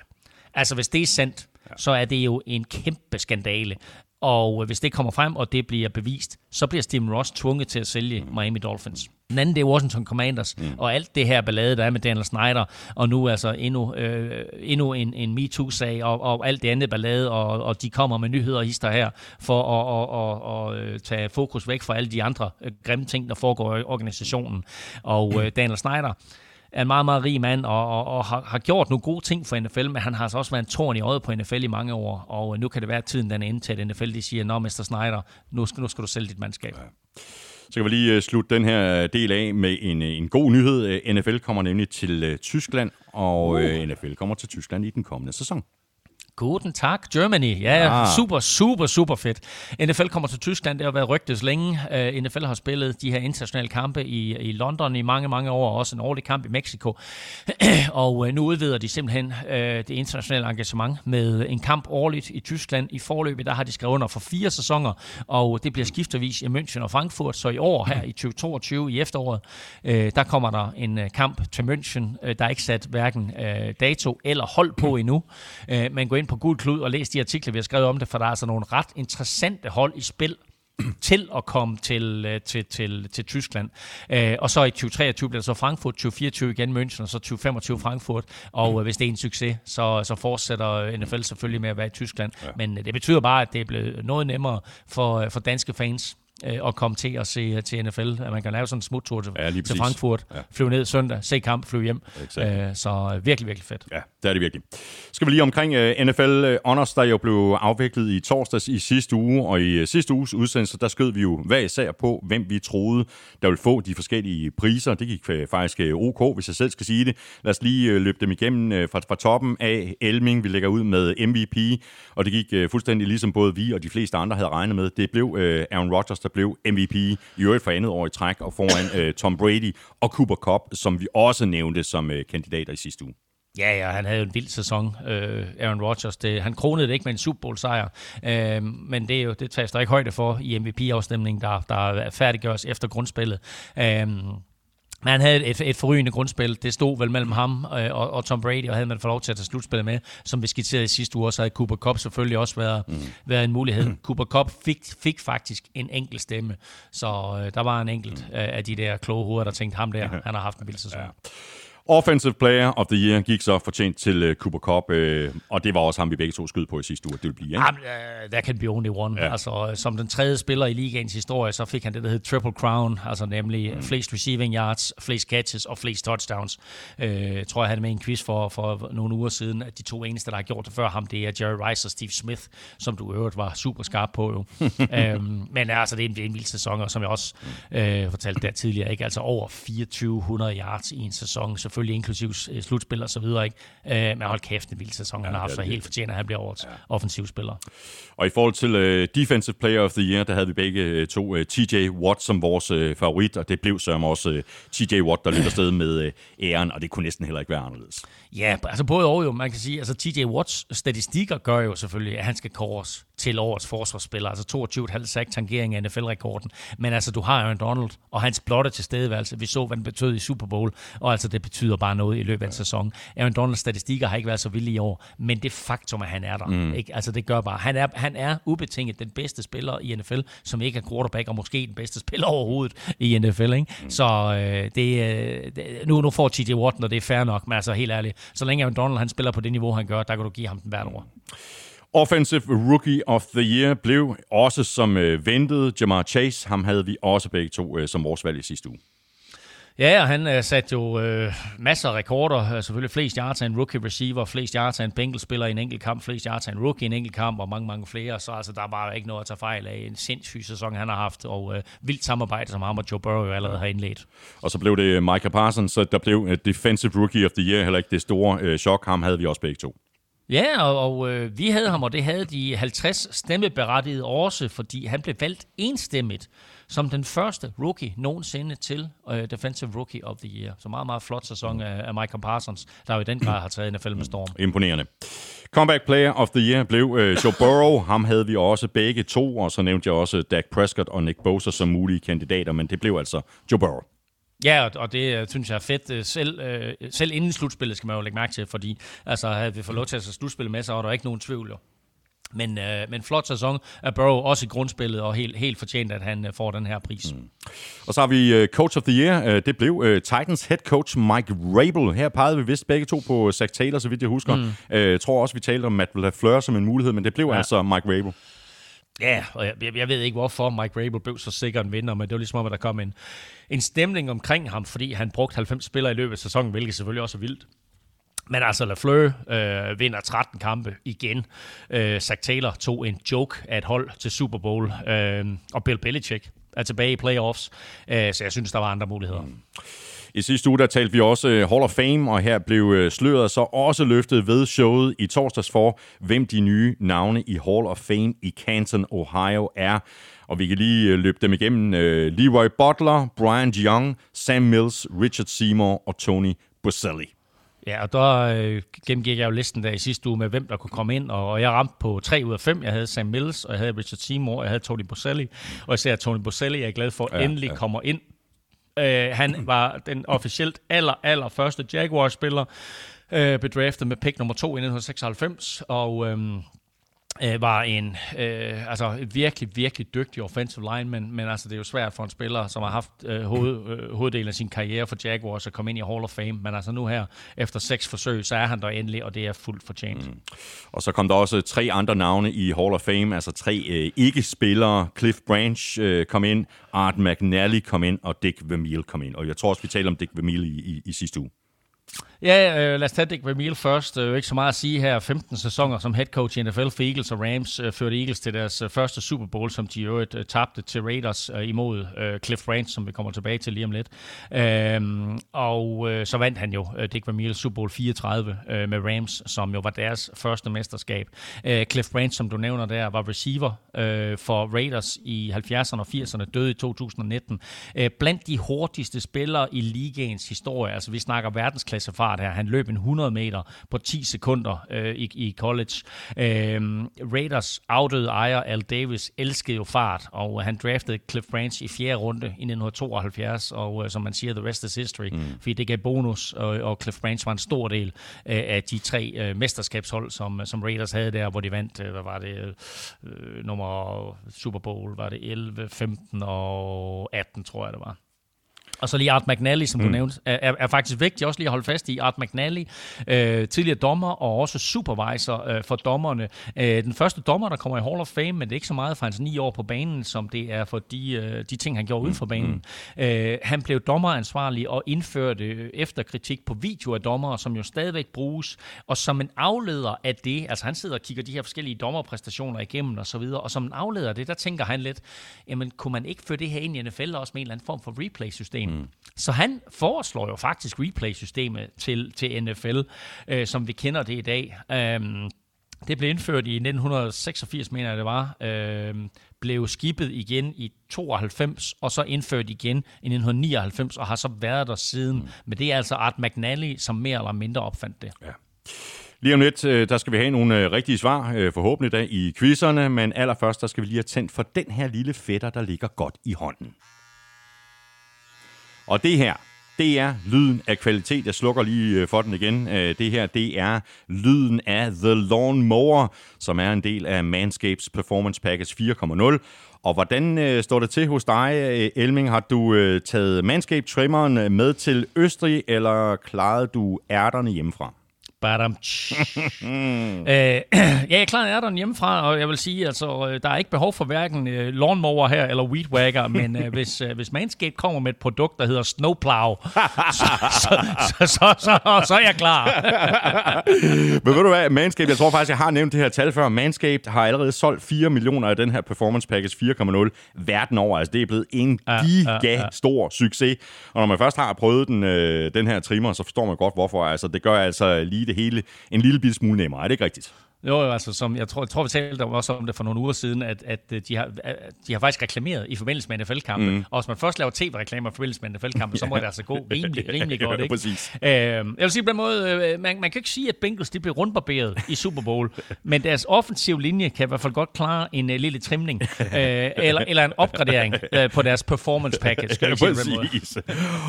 Altså, hvis det er sandt, ja. så er det jo en kæmpe skandale. Og hvis det kommer frem, og det bliver bevist, så bliver Steven Ross tvunget til at sælge mm. Miami Dolphins. Den anden, det er Washington Commanders, mm. og alt det her ballade, der er med Daniel Snyder, og nu altså endnu, øh, endnu en, en MeToo-sag, og, og alt det andet ballade, og, og de kommer med nyheder og hister her, for at og, og, og, øh, tage fokus væk fra alle de andre øh, grimme ting, der foregår i organisationen. Og øh, Daniel Snyder, er en meget, meget rig mand, og, og, og har, har gjort nogle gode ting for NFL, men han har altså også været en tårn i øjet på NFL i mange år, og nu kan det være, at tiden den er inde til, at NFL de siger, nå, Mr. Snyder, nu skal, nu skal du sælge dit mandskab. Ja. Så kan vi lige øh, slutte den her del af med en, øh, en god nyhed. Øh, NFL kommer nemlig til Tyskland, og uh. NFL kommer til Tyskland i den kommende sæson. Guten Tag, Germany. Ja, Ah. super, super, super fedt. NFL kommer til Tyskland, det har været rygtes længe. Uh, NFL har spillet de her internationale kampe i, i London i mange, mange år, og også en årlig kamp i Mexico. og uh, nu udvider de simpelthen uh, det internationale engagement med en kamp årligt i Tyskland. I forløbet, der har de skrevet under for fire sæsoner, og det bliver skiftevis i München og Frankfurt. Så i år her i 2022, i efteråret, uh, der kommer der en uh, kamp til München. Uh, der er ikke sat hverken uh, dato eller hold på endnu. Uh, men gå ind på Gul Klud og læs de artikler, vi har skrevet om det, for der er altså nogle ret interessante hold i spil til at komme til, øh, til, til, til Tyskland. Øh, og så i 2023 bliver det så Frankfurt, 2024 igen München, og så 2025 Frankfurt. Og øh, hvis det er en succes, så, så fortsætter NFL selvfølgelig med at være i Tyskland. Ja. Men øh, det betyder bare, at det er blevet noget nemmere for, for danske fans øh, at komme til at se øh, til NFL. At man kan lave sådan en smuttur til, Ja, til. Frankfurt, Ja. flyve ned søndag, se kamp, flyve hjem. Exakt. Øh, så øh, virkelig, virkelig fedt. Ja, det er det virkelig. Skal vi lige omkring uh, NFL Honors, der jo blev afviklet i torsdags i sidste uge, og i sidste uges udsendelse, der skød vi jo hver især på, hvem vi troede, der ville få de forskellige priser. Det gik faktisk ok, hvis jeg selv skal sige det. Lad os lige løbe dem igennem fra, fra toppen af Elming. Vi lægger ud med MVP, og det gik fuldstændig ligesom både vi og de fleste andre havde regnet med. Det blev Aaron Rodgers, der blev MVP i øvrigt for andet år i træk, og foran øh, Tom Brady og Cooper Cup, som vi også nævnte som øh, kandidater i sidste uge. Ja, ja, han havde jo en vild sæson, øh, Aaron Rodgers. Det, han kronede det ikke med en Super Bowl sejr, øh, men det, er jo, det tages der ikke højde for i MVP-afstemningen, der, der færdiggøres efter grundspillet. Øh, han havde et, et forrygende grundspil. Det stod vel mellem ham øh, og, og Tom Brady, og havde man fået lov til at tage slutspillet med, som vi skitserede i sidste uge, så havde Cooper Cup selvfølgelig også været, mm. været en mulighed. Cooper Cup fik, fik faktisk en enkelt stemme, så øh, der var en enkelt øh, af de der kloge hoveder, der tænkte ham der, han har haft en vild sæson. Ja. Offensive Player of the Year gik så fortjent til uh, Cooper Cup, uh, og det var også ham, vi begge to skød på i sidste uge, det ville blive. Ikke? Jamen, uh, der kan be only one. Ja. Altså, øh, som den tredje spiller i ligaens historie, så fik han det, der hedder Triple Crown, altså nemlig mm. flest receiving yards, flest catches og flest touchdowns. Jeg tror, jeg havde med en quiz for, for nogle uger siden, at de to eneste, der har gjort det før ham, det er Jerry Rice og Steve Smith, som du øvrigt var super skarp på. Jo. um, men altså, det er en, det er en vild sæson, og som jeg også uh, fortalte der tidligere, ikke? altså over 2400 yards i en sæson, selvfølgelig inklusiv øh, slutspil og så videre. Ikke? Uh, men hold kæft, en vild sæson, han har haft, så helt fortjent, at han bliver årets ja. offensiv spiller. Og i forhold til uh, Defensive Player of the Year, der havde vi begge uh, to uh, TJ Watt som vores uh, favorit, og det blev så også uh, TJ Watt, der løb afsted med uh, æren, og det kunne næsten heller ikke være anderledes. Ja, altså både og jo, man kan sige, altså TJ Watts statistikker gør jo selvfølgelig, at han skal kåres til årets forsvarsspiller, altså 22,5 sack tangering af NFL-rekorden. Men altså, du har Aaron Donald og hans blotte tilstedeværelse. Vi så, hvad den betød i Super Bowl, og altså, det betyder bare noget i løbet af en sæson. Aaron Donalds statistikker har ikke været så vilde i år, men det faktum, at han er der, mm. ikke? Altså, det gør bare, han er, han er ubetinget den bedste spiller i NFL, som ikke er quarterback, og måske den bedste spiller overhovedet i NFL, ikke? Mm. Så øh, det, øh, nu, nu får TJ Watt, og det er fair nok, men altså helt ærligt, så længe Aaron Donald han spiller på det niveau, han gør, der kan du give ham den hvert år. Offensive Rookie of the Year blev også som uh, ventet Jamar Chase. Ham havde vi også begge to uh, som vores valg i sidste uge. Ja, og han øh, satte jo øh, masser af rekorder. Øh, selvfølgelig flest yards af en rookie receiver, flest yards af en Bengals-spiller i en enkelt kamp, flest yards af en rookie i en enkelt kamp, og mange, mange flere. Så altså, der er bare ikke noget at tage fejl af. En sindssyg sæson, han har haft, og øh, vildt samarbejde, som ham og Joe Burrow jo allerede har indledt. Og så blev det Micah Parsons, så der blev uh, Defensive Rookie of the Year, heller ikke det store uh, chok. Ham havde vi også begge to. Ja, og, og øh, vi havde ham, og det havde de 50 stemmeberettigede også, fordi han blev valgt enstemmigt som den første rookie nogensinde til øh, Defensive Rookie of the Year. Så meget, meget flot sæson af, af Michael Parsons, der jo i den grad har taget NFL med storm. Imponerende. Comeback Player of the Year blev uh, Joe Burrow. Ham havde vi også begge to, og så nævnte jeg også Dak Prescott og Nick Bosa som mulige kandidater, men det blev altså Joe Burrow. Ja, og- det øh, synes jeg er fedt. Øh, Selv, øh, selv inden slutspillet skal man jo lægge mærke til, fordi altså, havde vi fået lov til at tage slutspillet med, så var der ikke nogen tvivl. Men, øh, men flot sæson af Burrow, også i grundspillet, og helt, helt fortjent, at han øh, får den her pris. Mm. Og så har vi uh, Coach of the Year. Uh, det blev uh, Titans head coach Mike Rabel. Her pegede vi vist begge to på Zach Taylor, så vidt jeg husker. Mm. Jeg tror også, vi talte om Matt LaFleur som en mulighed, men det blev. Ja. altså Mike Rabel. Ja, og jeg, jeg ved ikke, hvorfor Mike Rabel blev så sikker en vinder, men det var ligesom om, at der kom en, en stemning omkring ham, fordi han brugte 90 spillere i løbet af sæsonen, hvilket selvfølgelig også er vildt. Men altså, Lafleur øh, vinder 13 kampe igen. Øh, Zach Taylor tog en joke af et hold til Super Bowl, øh, og Bill Belichick er tilbage i playoffs, øh, så jeg synes, der var andre muligheder. Mm. I sidste uge der talte vi også øh, Hall of Fame, og her blev øh, sløret så også løftet ved showet i torsdags for, hvem de nye navne i Hall of Fame i Canton, Ohio er. Og vi kan lige øh, løbe dem igennem. Leroy Butler, Brian Young, Sam Mills, Richard Seymour og Tony Boselli. Ja, og der øh, gennemgik jeg jo listen der i sidste uge med, hvem der kunne komme ind, og, og jeg ramte på 3 ud af 5. Jeg havde Sam Mills, og jeg havde Richard Seymour, og jeg havde Tony Boselli. Og især Tony Boselli, jeg er glad for, at ja, endelig ja. kommer ind. Øh, han var den officielt aller, aller første Jaguars-spiller, øh, bedraftet med pick nummer 2 i 1996, og... Øh, øh, var en øh, altså virkelig, virkelig dygtig offensive lineman, men altså det er jo svært for en spiller, som har haft øh, hoved, øh, hoveddelen af sin karriere for Jaguars at komme ind i Hall of Fame, men altså nu her, efter seks forsøg, så er han der endelig, og det er fuldt fortjent. Mm. Og så kom der også tre andre navne i Hall of Fame, altså tre øh, ikke-spillere. Cliff Branch øh, kom ind, Art McNally kom ind, og Dick Vermeil kom ind. Og jeg tror også, vi talte om Dick Vermeil i, i, i sidste uge. Ja, øh, lad os tage Dick Vermeil først. Øh, ikke så meget at sige her. 15 sæsoner som head coach i NFL for Eagles og Rams øh, førte Eagles til deres øh, første Super Bowl, som de jo øh, tabte til Raiders øh, imod øh, Cliff Branch, som vi kommer tilbage til lige om lidt. Øh, og øh, så vandt han jo øh, Dick Vermeil Super Bowl 34 øh, med Rams, som jo var deres første mesterskab. Øh, Cliff Branch, som du nævner der, var receiver øh, for Raiders i 70'erne og 80'erne, døde i 2019. Øh, blandt de hurtigste spillere i ligaens historie, altså vi snakker verdensklasse fart her. Han løb en 100 meter på 10 sekunder øh, i, i college. Øh, Raiders afdøde ejer Al Davis elskede jo fart, og han draftede Cliff Branch i fjerde runde i 1972, og øh, som man siger, the rest is history, mm. fordi det gav bonus, og, og Cliff Branch var en stor del øh, af de tre øh, mesterskabshold, som, som Raiders havde der, hvor de vandt, øh, hvad var det, øh, nummer Super Bowl, var det 11, 15 og 18, tror jeg det var. Og så lige Art McNally, som mm. du nævnte, er, er faktisk vigtigt også lige at holde fast i. Art McNally, øh, tidligere dommer og også supervisor øh, for dommerne. Øh, den første dommer, der kommer i Hall of Fame, men det er ikke så meget for hans ni år på banen, som det er for de, øh, de ting, han gjorde uden for banen. Mm. Øh, han blev dommeransvarlig og indførte efterkritik på video af dommere, som jo stadigvæk bruges, og som en afleder af det, altså han sidder og kigger de her forskellige dommerpræstationer igennem og så videre, og som en afleder af det, der tænker han lidt, jamen kunne man ikke føre det her ind i NFL også med en eller anden form for replay-system? Mm. Så han foreslår jo faktisk replay-systemet til, til NFL, øh, som vi kender det i dag. Um, det blev indført i 1986, mener jeg det var, øh, blev skibet igen i 92, og så indført igen i 1999, og har så været der siden. Mm. Men det er altså Art McNally, som mere eller mindre opfandt det. Ja. Lige om lidt, øh, der skal vi have nogle øh, rigtige svar, øh, forhåbentlig da, i quizzerne, men allerførst, der skal vi lige have tændt for den her lille fætter, der ligger godt i hånden. Og det her, det er lyden af kvalitet. Jeg slukker lige øh, for den igen. Øh, det her, det er lyden af The Lawn Mower, som er en del af Manscapes Performance Package 4.0. Og hvordan øh, står det til hos dig, øh, Elming? Har du øh, taget Manscape-trimmeren med til Østrig, eller klarede du ærterne hjemmefra? Badam. øh, ja, jeg klarer ærterne hjemmefra, og jeg vil sige, altså, øh, der er ikke behov for hverken øh, lawnmower her eller weedwagger, men øh, hvis, øh, hvis Manscaped kommer med et produkt, der hedder Snowplow, så, så, så, så, så, så er jeg klar. men ved du hvad, Manscaped, jeg tror faktisk, jeg har nævnt det her tal før, Manscaped har allerede solgt 4 millioner af den her Performance Package 4.0 verden over. Altså, det er blevet en giga stor succes. Og når man først har prøvet den, øh, den her trimmer, så forstår man godt, hvorfor. Altså, det gør altså lige det det hele en lille smule nemmere. Er det ikke rigtigt? Jo, altså, som jeg tror, jeg tror vi talte også om det for nogle uger siden, at, at øh, de, har, de har faktisk reklameret i forbindelse med NFL-kampe. Mm. Og hvis man først laver tv-reklamer i forbindelse med NFL-kampe, så må det altså gå rimelig, rimelig godt. Ikke? Præcis. Øh, jeg vil sige på den måde, øh, man, man kan ikke sige, at Bengals de blev rundbarberet i Super Bowl, men deres offensive linje kan i hvert fald godt klare en uh, lille trimning, uh, eller, eller en opgradering uh, på deres performance package. Skal ja, præcis.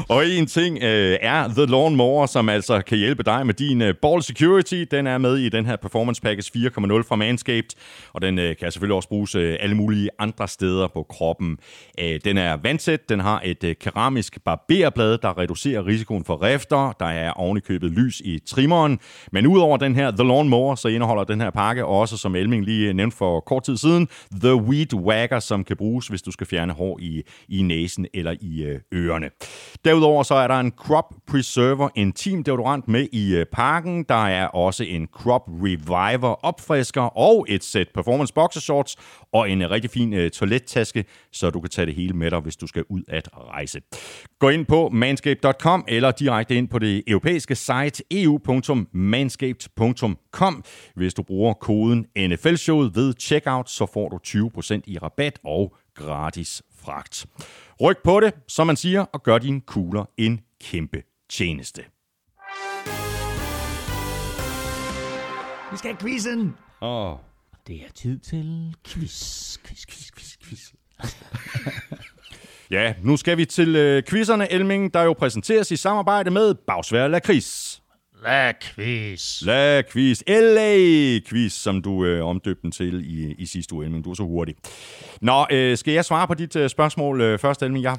Og en ting uh, er The Lawn Mower, som altså kan hjælpe dig med din uh, ball security. Den er med i den her performance package 4.0 fra Manscaped, og den øh, kan selvfølgelig også bruges øh, alle mulige andre steder på kroppen. Øh, den er vandsæt, den har et øh, keramisk barberblad, der reducerer risikoen for rifter, der er ovenikøbet lys i trimmeren, men udover den her The Lawn Mower, så indeholder den her pakke også, som Elming lige øh, nævnte for kort tid siden, The Weed Wagger, som kan bruges, hvis du skal fjerne hår i, i næsen eller i øh, ørerne. Derudover så er der en Crop Preserver Intim deodorant med i øh, pakken. Der er også en Crop Reviver opfrisker og et sæt performance boxershorts og en øh, rigtig fin øh, toilettaske, så du kan tage det hele med dig, hvis du skal ud at rejse. Gå ind på manscape.com eller direkte ind på det europæiske site eu.manscaped.com. Hvis du bruger koden NFLshowet ved checkout, så får du 20% i rabat og gratis fragt. Ryk på det, som man siger, og gør dine kugler en kæmpe tjeneste. Vi skal have quizzen. Oh. Det er tid til quiz, quiz, quiz, quiz, quiz. Ja, nu skal vi til øh, quizzerne, Elming, der jo præsenteres i samarbejde med Bagsvær Lakris. La quiz. La quiz, LA quiz, som du øh, omdøbte den til i, i sidste uge, Elming. Du er så hurtig. Nå, øh, skal jeg svare på dit øh, spørgsmål øh, først, Elming? Jeg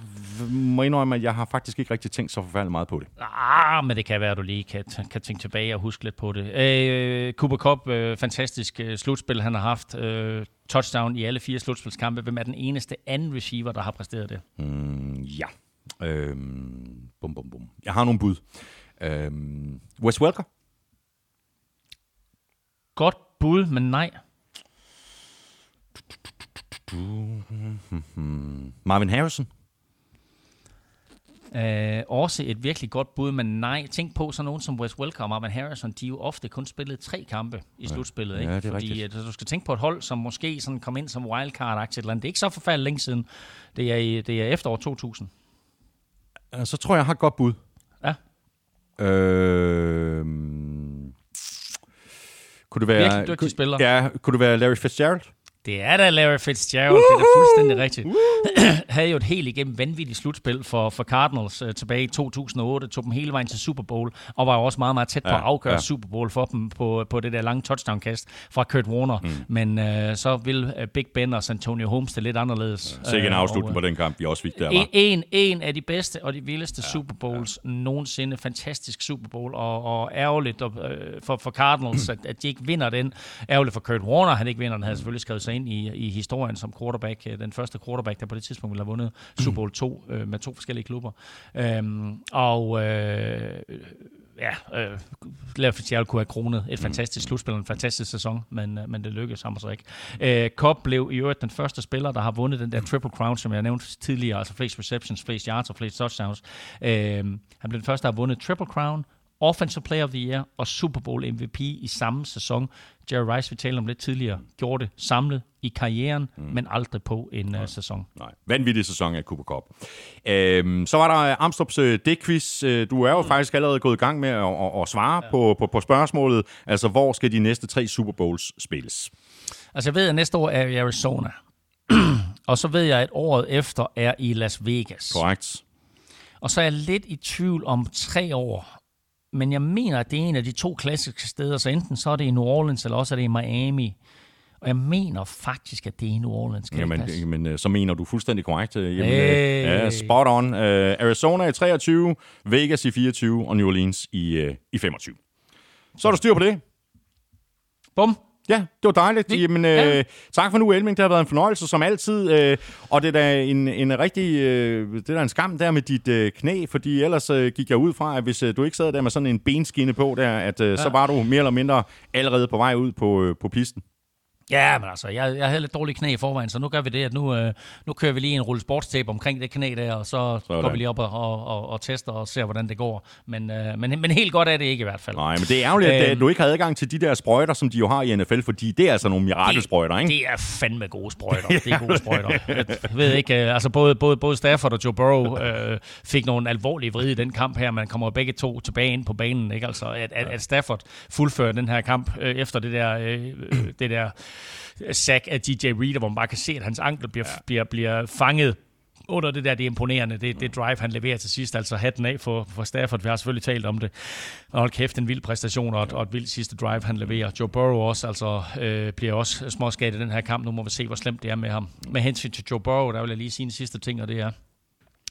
må indrømme, at jeg har faktisk ikke rigtig tænkt så forfærdeligt meget på det. Ah, men det kan være, at du lige kan, kan tænke tilbage og huske lidt på det. Øh, Cooper Cup, øh, fantastisk øh, slutspil, han har haft. Øh, touchdown i alle fire slutspilskampe. Hvem er den eneste anden receiver, der har præsteret det? Mm, ja. Øhm, bum, bum, bum. Jeg har nogle bud. Øhm, Wes Welker? Godt bud, men nej. Marvin Harrison? Øh, også et virkelig godt bud, men nej. Tænk på sådan nogen som Wes Welker og Marvin Harrison, de er jo ofte kun spillet tre kampe i slutspillet. Ikke? Ja, det er Fordi rigtigt. at, du skal tænke på et hold, som måske sådan kom ind som wildcard-aktie eller andet. Det er ikke så forfærdeligt længe siden. Det er, i, det er efterår 2000. Øh, Så tror jeg, jeg har et godt bud. Øhm, kunne det være... Virkelig dygtig spiller. Ja, kunne det være Larry Fitzgerald? Det er da Larry Fitzgerald, det er da fuldstændig rigtigt. Havde jo et helt igennem vanvittigt slutspil for, for Cardinals uh, tilbage i 2008, tog dem hele vejen til Super Bowl, og var jo også meget, meget tæt på Ja, at afgøre ja. Super Bowl for dem på, på det der lange touchdown-kast fra Kurt Warner. Mm. Men uh, så vil uh, Big Ben og Antonio Holmes det lidt anderledes. Sikke en Øh, afslutning og, på den kamp, vi også fik der, en, var. en, en af de bedste og de vildeste ja, Super Bowls ja. nogensinde. Fantastisk Super Bowl, og, og ærgerligt og, øh, for, for Cardinals, at, at de ikke vinder den. Ærgerligt for Kurt Warner, han ikke vinder den. Han havde selvfølgelig skrevet sig ind i, i historien som quarterback. Øh, den første quarterback, der på det tidspunkt ville have vundet Super Bowl 2 øh, med to forskellige klubber. Øhm, og øh, ja, øh, Larry Fitzgerald kunne have kronet et fantastisk slutspil og en fantastisk sæson, men, øh, men det lykkedes ham så ikke. Øh, Cobb blev i øvrigt den første spiller, der har vundet den der Triple Crown, som jeg nævnte tidligere, altså flest receptions, flest yards og flest touchdowns. Øh, han blev den første, der har vundet Triple Crown, Offensive Player of the Year og Super Bowl MVP i samme sæson. Jerry Rice, vi talte om lidt tidligere, gjorde det samlet i karrieren, mm. men aldrig på en uh, sæson. Nej, vanvittig sæson af Cooper Cup. Øhm, så var der øh, Amstrup's dækquiz. Øh, Du er jo mm. faktisk allerede gået i gang med at, at, at svare ja. på, på, på spørgsmålet. Altså, hvor skal de næste tre Super Bowls spilles? Altså jeg ved, at næste år er i Arizona. og så ved jeg, at året efter er i Las Vegas. Korrekt. Og så er jeg lidt i tvivl om tre år. Men jeg mener, at det er en af de to klassiske steder, så enten så er det i New Orleans, eller også er det i Miami. Og jeg mener faktisk, at det er i New Orleans. Kan det Jamen, passe? jamen, øh, så mener du fuldstændig korrekt. Øh, Jamen, Hey. øh, ja, spot on. Øh, Arizona i 23, Vegas i 24 og New Orleans i, øh, i 25. Så er der styr på det. Bum. Ja, det var dejligt. Vi- Jamen, øh, ja. tak for nu, Elming. Det har været en fornøjelse, som altid. Øh, og det er da en, en rigtig øh, det er da en skam der med dit øh, knæ, fordi ellers øh, gik jeg ud fra, at hvis øh, du ikke sad der med sådan en benskinne på der, at øh, ja. så var du mere eller mindre allerede på vej ud på, øh, på pisten. Ja, men altså, jeg, jeg havde lidt dårlige knæ i forvejen, så nu gør vi det, at nu, øh, nu kører vi lige en rulle sportstape omkring det knæ der, og så Sådan. går vi lige op og, og, og, og tester og ser, hvordan det går. Men, øh, men, men helt godt er det ikke i hvert fald. Nej, men det er ærgerligt, at Øhm. øh, du ikke har adgang til de der sprøjter, som de jo har i NFL, fordi det er altså nogle mirakelsprøjter, ikke? Det er fandme gode sprøjter. Det er gode sprøjter. Jeg ved ikke, øh, altså både, både, både Stafford og Joe Burrow øh, fik nogle alvorlige vride i den kamp her. Man kommer begge to tilbage ind på banen. Ikke? Altså, at, at, at Stafford fuldfører den her kamp øh, efter det der, øh, øh, det der sack af DJ Reader, hvor man bare kan se, at hans ankel bliver, ja. bliver, bliver fanget under det der, det er imponerende, det, det drive, han leverer til sidst, altså hatten af for, for Stafford, vi har selvfølgelig talt om det. Og hold kæft, en vild præstation og et, og et vildt sidste drive, han leverer. Joe Burrow også, altså øh, bliver også småskadet i den her kamp, nu må vi se, hvor slemt det er med ham. Med hensyn til Joe Burrow, der vil jeg lige sige en sidste ting, og det er,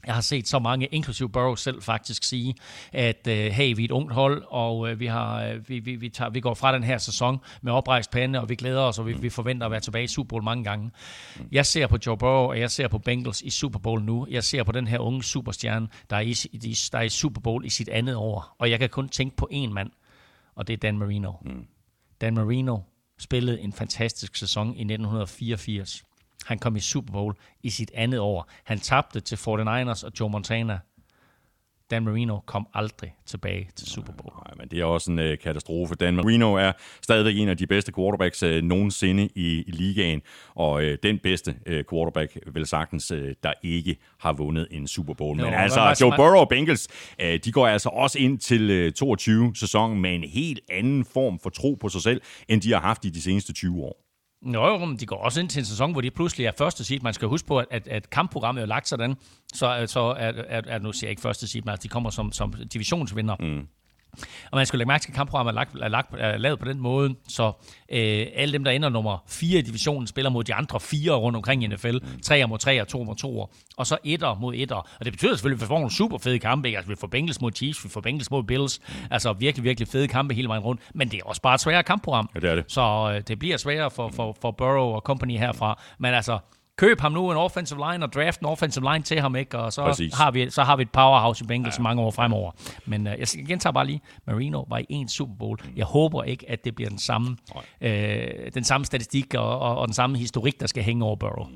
jeg har set så mange, inklusive Burrow selv faktisk, sige, at øh, hey, vi er et ungt hold, og øh, vi, har, øh, vi, vi, vi, tager, vi går fra den her sæson med oprejst pande, og vi glæder os, og vi, vi forventer at være tilbage i Super Bowl mange gange. Jeg ser på Joe Burrow, og jeg ser på Bengals i Super Bowl nu. Jeg ser på den her unge superstjerne, der er i, i- der er i Super Bowl i sit andet år. Og jeg kan kun tænke på én mand, og det er Dan Marino. Mm. Dan Marino spillede en fantastisk sæson i 1984. Han kom i Super Bowl i sit andet år. Han tabte til 49ers og Joe Montana Dan Marino kom aldrig tilbage til Super Bowl. Nej, men det er også en øh, katastrofe. Dan Marino er stadigvæk en af de bedste quarterbacks øh, nogensinde i, i ligaen, og øh, den bedste øh, quarterback, vel sagtens, øh, der ikke har vundet en Super Bowl. Jo, men altså, var, Joe Burrow og Bengals, øh, de går altså også ind til øh, 22-sæsonen med en helt anden form for tro på sig selv, end de har haft i de seneste 20 år. Nå, de går også ind til en sæson, hvor de pludselig er første seed. Man skal huske på, at, at, at kampprogrammet er lagt sådan, så, så er, er, er, nu siger jeg ikke første seed, men altså, de kommer som, som divisionsvinder. Mm. Og man skal lægge mærke til, at kampprogrammet er, lagt, er, lagt, er lavet på den måde, så øh, alle dem, der ender nummer 4 i divisionen, spiller mod de andre fire rundt omkring i NFL. 3 mod 3 og 2 mod 2. Og så etter mod etter. Og det betyder selvfølgelig, at vi får nogle super fede kampe. Altså, vi får Bengals mod Chiefs, vi får Bengals mod Bills. Altså virkelig, virkelig fede kampe hele vejen rundt. Men det er også bare et sværere kampprogram. Ja, det er det. Så øh, det bliver sværere for, for, for Burrow og company herfra. Men altså, køb ham nu en offensive line og draft en offensive line til ham, ikke? og så har, vi, så har vi et powerhouse i Bengals ja. mange år fremover. Men uh, jeg gentager bare lige, Marino var i en Super Bowl. Jeg håber ikke, at det bliver den samme, øh, den samme statistik og, og, og den samme historik, der skal hænge over Burrow.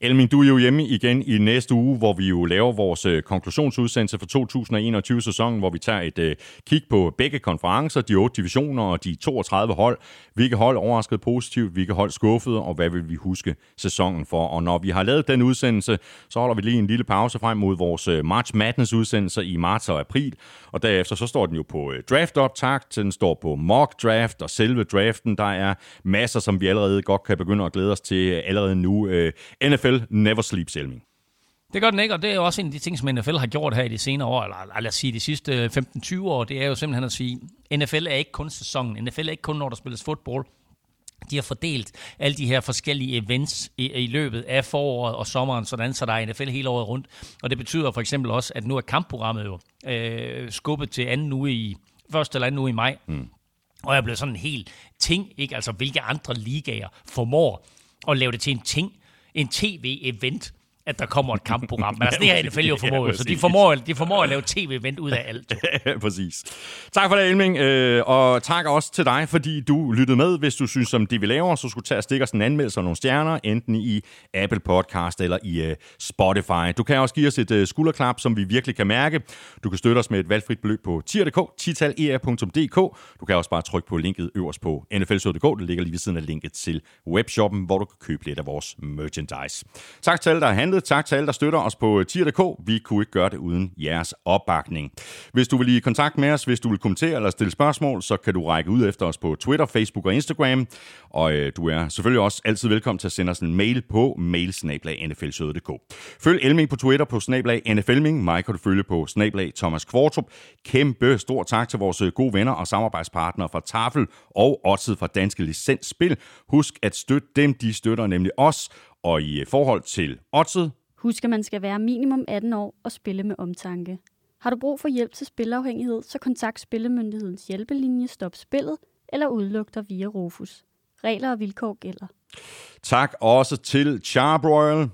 Elming, du er jo hjemme igen i næste uge, hvor vi jo laver vores øh, konklusionsudsendelse for 2021-sæsonen, hvor vi tager et øh, kig på begge konferencer, de otte divisioner og de 32 hold. Hvilke hold overraskede positivt, hvilke hold skuffede, og hvad vil vi huske sæsonen for? Og når vi har lavet den udsendelse, så holder vi lige en lille pause frem mod vores øh, March Madness udsendelser i marts og april, og derefter så står den jo på uh, draft-optakt, den står på mock draft og selve draften. Der er masser, som vi allerede godt kan begynde at glæde os til allerede nu. NFL NFL never sleeps, Elming. Det gør den ikke, og det er også en af de ting, som NFL har gjort her i de senere år, eller lad os sige de sidste 15-20 år, det er jo simpelthen at sige, NFL er ikke kun sæsonen, NFL er ikke kun, når der spilles fodbold. De har fordelt alle de her forskellige events i, i løbet af foråret og sommeren, sådan så der er NFL hele året rundt. Og det betyder for eksempel også, at nu er kampprogrammet jo øh, skubbet til anden uge i, første eller anden uge i maj. Mm. Og jeg er blevet sådan en helt ting, ikke? Altså, hvilke andre ligaer formår at lave det til en ting, en tv-event, at der kommer et kampprogram. Men altså, det har NFL jo formået, ja, så de formår, de formår at lave tv-event ud af alt. præcis. Tak for det, Elming, øh, og tak også til dig, fordi du lyttede med. Hvis du synes, om det vi laver, så skulle tage og stikke os en anmeldelse og nogle stjerner, enten i Apple Podcast eller i uh, Spotify. Du kan også give os et uh, skulderklap, som vi virkelig kan mærke. Du kan støtte os med et valgfrit beløb på tier.dk, titalera.dk. Du kan også bare trykke på linket øverst på nflsød.dk. Det ligger lige ved siden af linket til webshoppen, hvor du kan købe lidt af vores merchandise. Tak til alle, der har handlet Tak til alle, der støtter os på øh, tier.dk. Vi kunne ikke gøre det uden jeres opbakning. Hvis du vil i kontakt med os, hvis du vil kommentere eller stille spørgsmål, så kan du række ud efter os på Twitter, Facebook og Instagram. Og øh, du er selvfølgelig også altid velkommen til at sende os en mail på mailsnablag.nflsøde.dk. Følg Elming på Twitter på snablag NFLming. Mig kan du følge på snablag Thomas Kvartrup. Kæmpe stor tak til vores øh, gode venner og samarbejdspartnere fra Tafel og også fra Danske Licensspil. Husk at støtte dem, de støtter nemlig os. Og i forhold til oddset, Husk, at man skal være minimum 18 år og spille med omtanke. Har du brug for hjælp til spilafhængighed, så kontakt Spillemyndighedens hjælpelinje Stop Spillet eller udluk dig via Rufus. Regler og vilkår gælder. Tak også til Charbroil.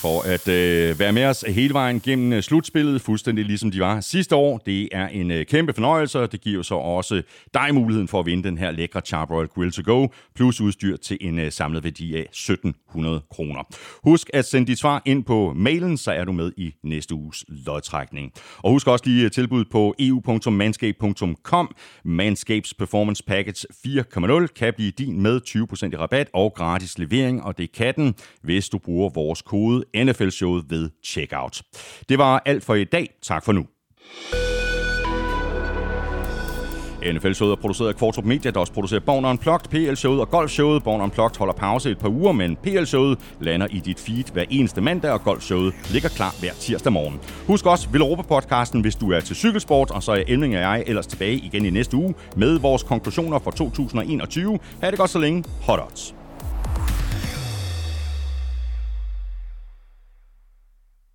For at øh, være med os hele vejen gennem øh, slutspillet, fuldstændig ligesom de var sidste år. Det er en øh, kæmpe fornøjelse, og det giver så også dig muligheden for at vinde den her lækre Charbroil Grill to Go, plus udstyr til en øh, samlet værdi af 1700 kroner. Husk at sende dit svar ind på mailen, så er du med i næste uges lodtrækning. Og husk også lige øh, tilbud på eu.manscape.com. Manscapes Performance Package 4.0 kan blive din med 20% i rabat og gratis levering, og det kan den, hvis du bruger vores kode NFL-showet ved checkout. Det var alt for i dag. Tak for nu. NFL-showet er produceret af Kvartrup Media, der også producerer Born Unplugged, PL-showet og Golf-showet. Born Unplugged holder pause et par uger, men PL-showet lander i dit feed hver eneste mandag, og Golf-showet ligger klar hver tirsdag morgen. Husk også Villeuropa-podcasten, hvis du er til cykelsport, og så er Elming og jeg ellers tilbage igen i næste uge med vores konklusioner for 2021. Ha' det godt så længe. Hot odds.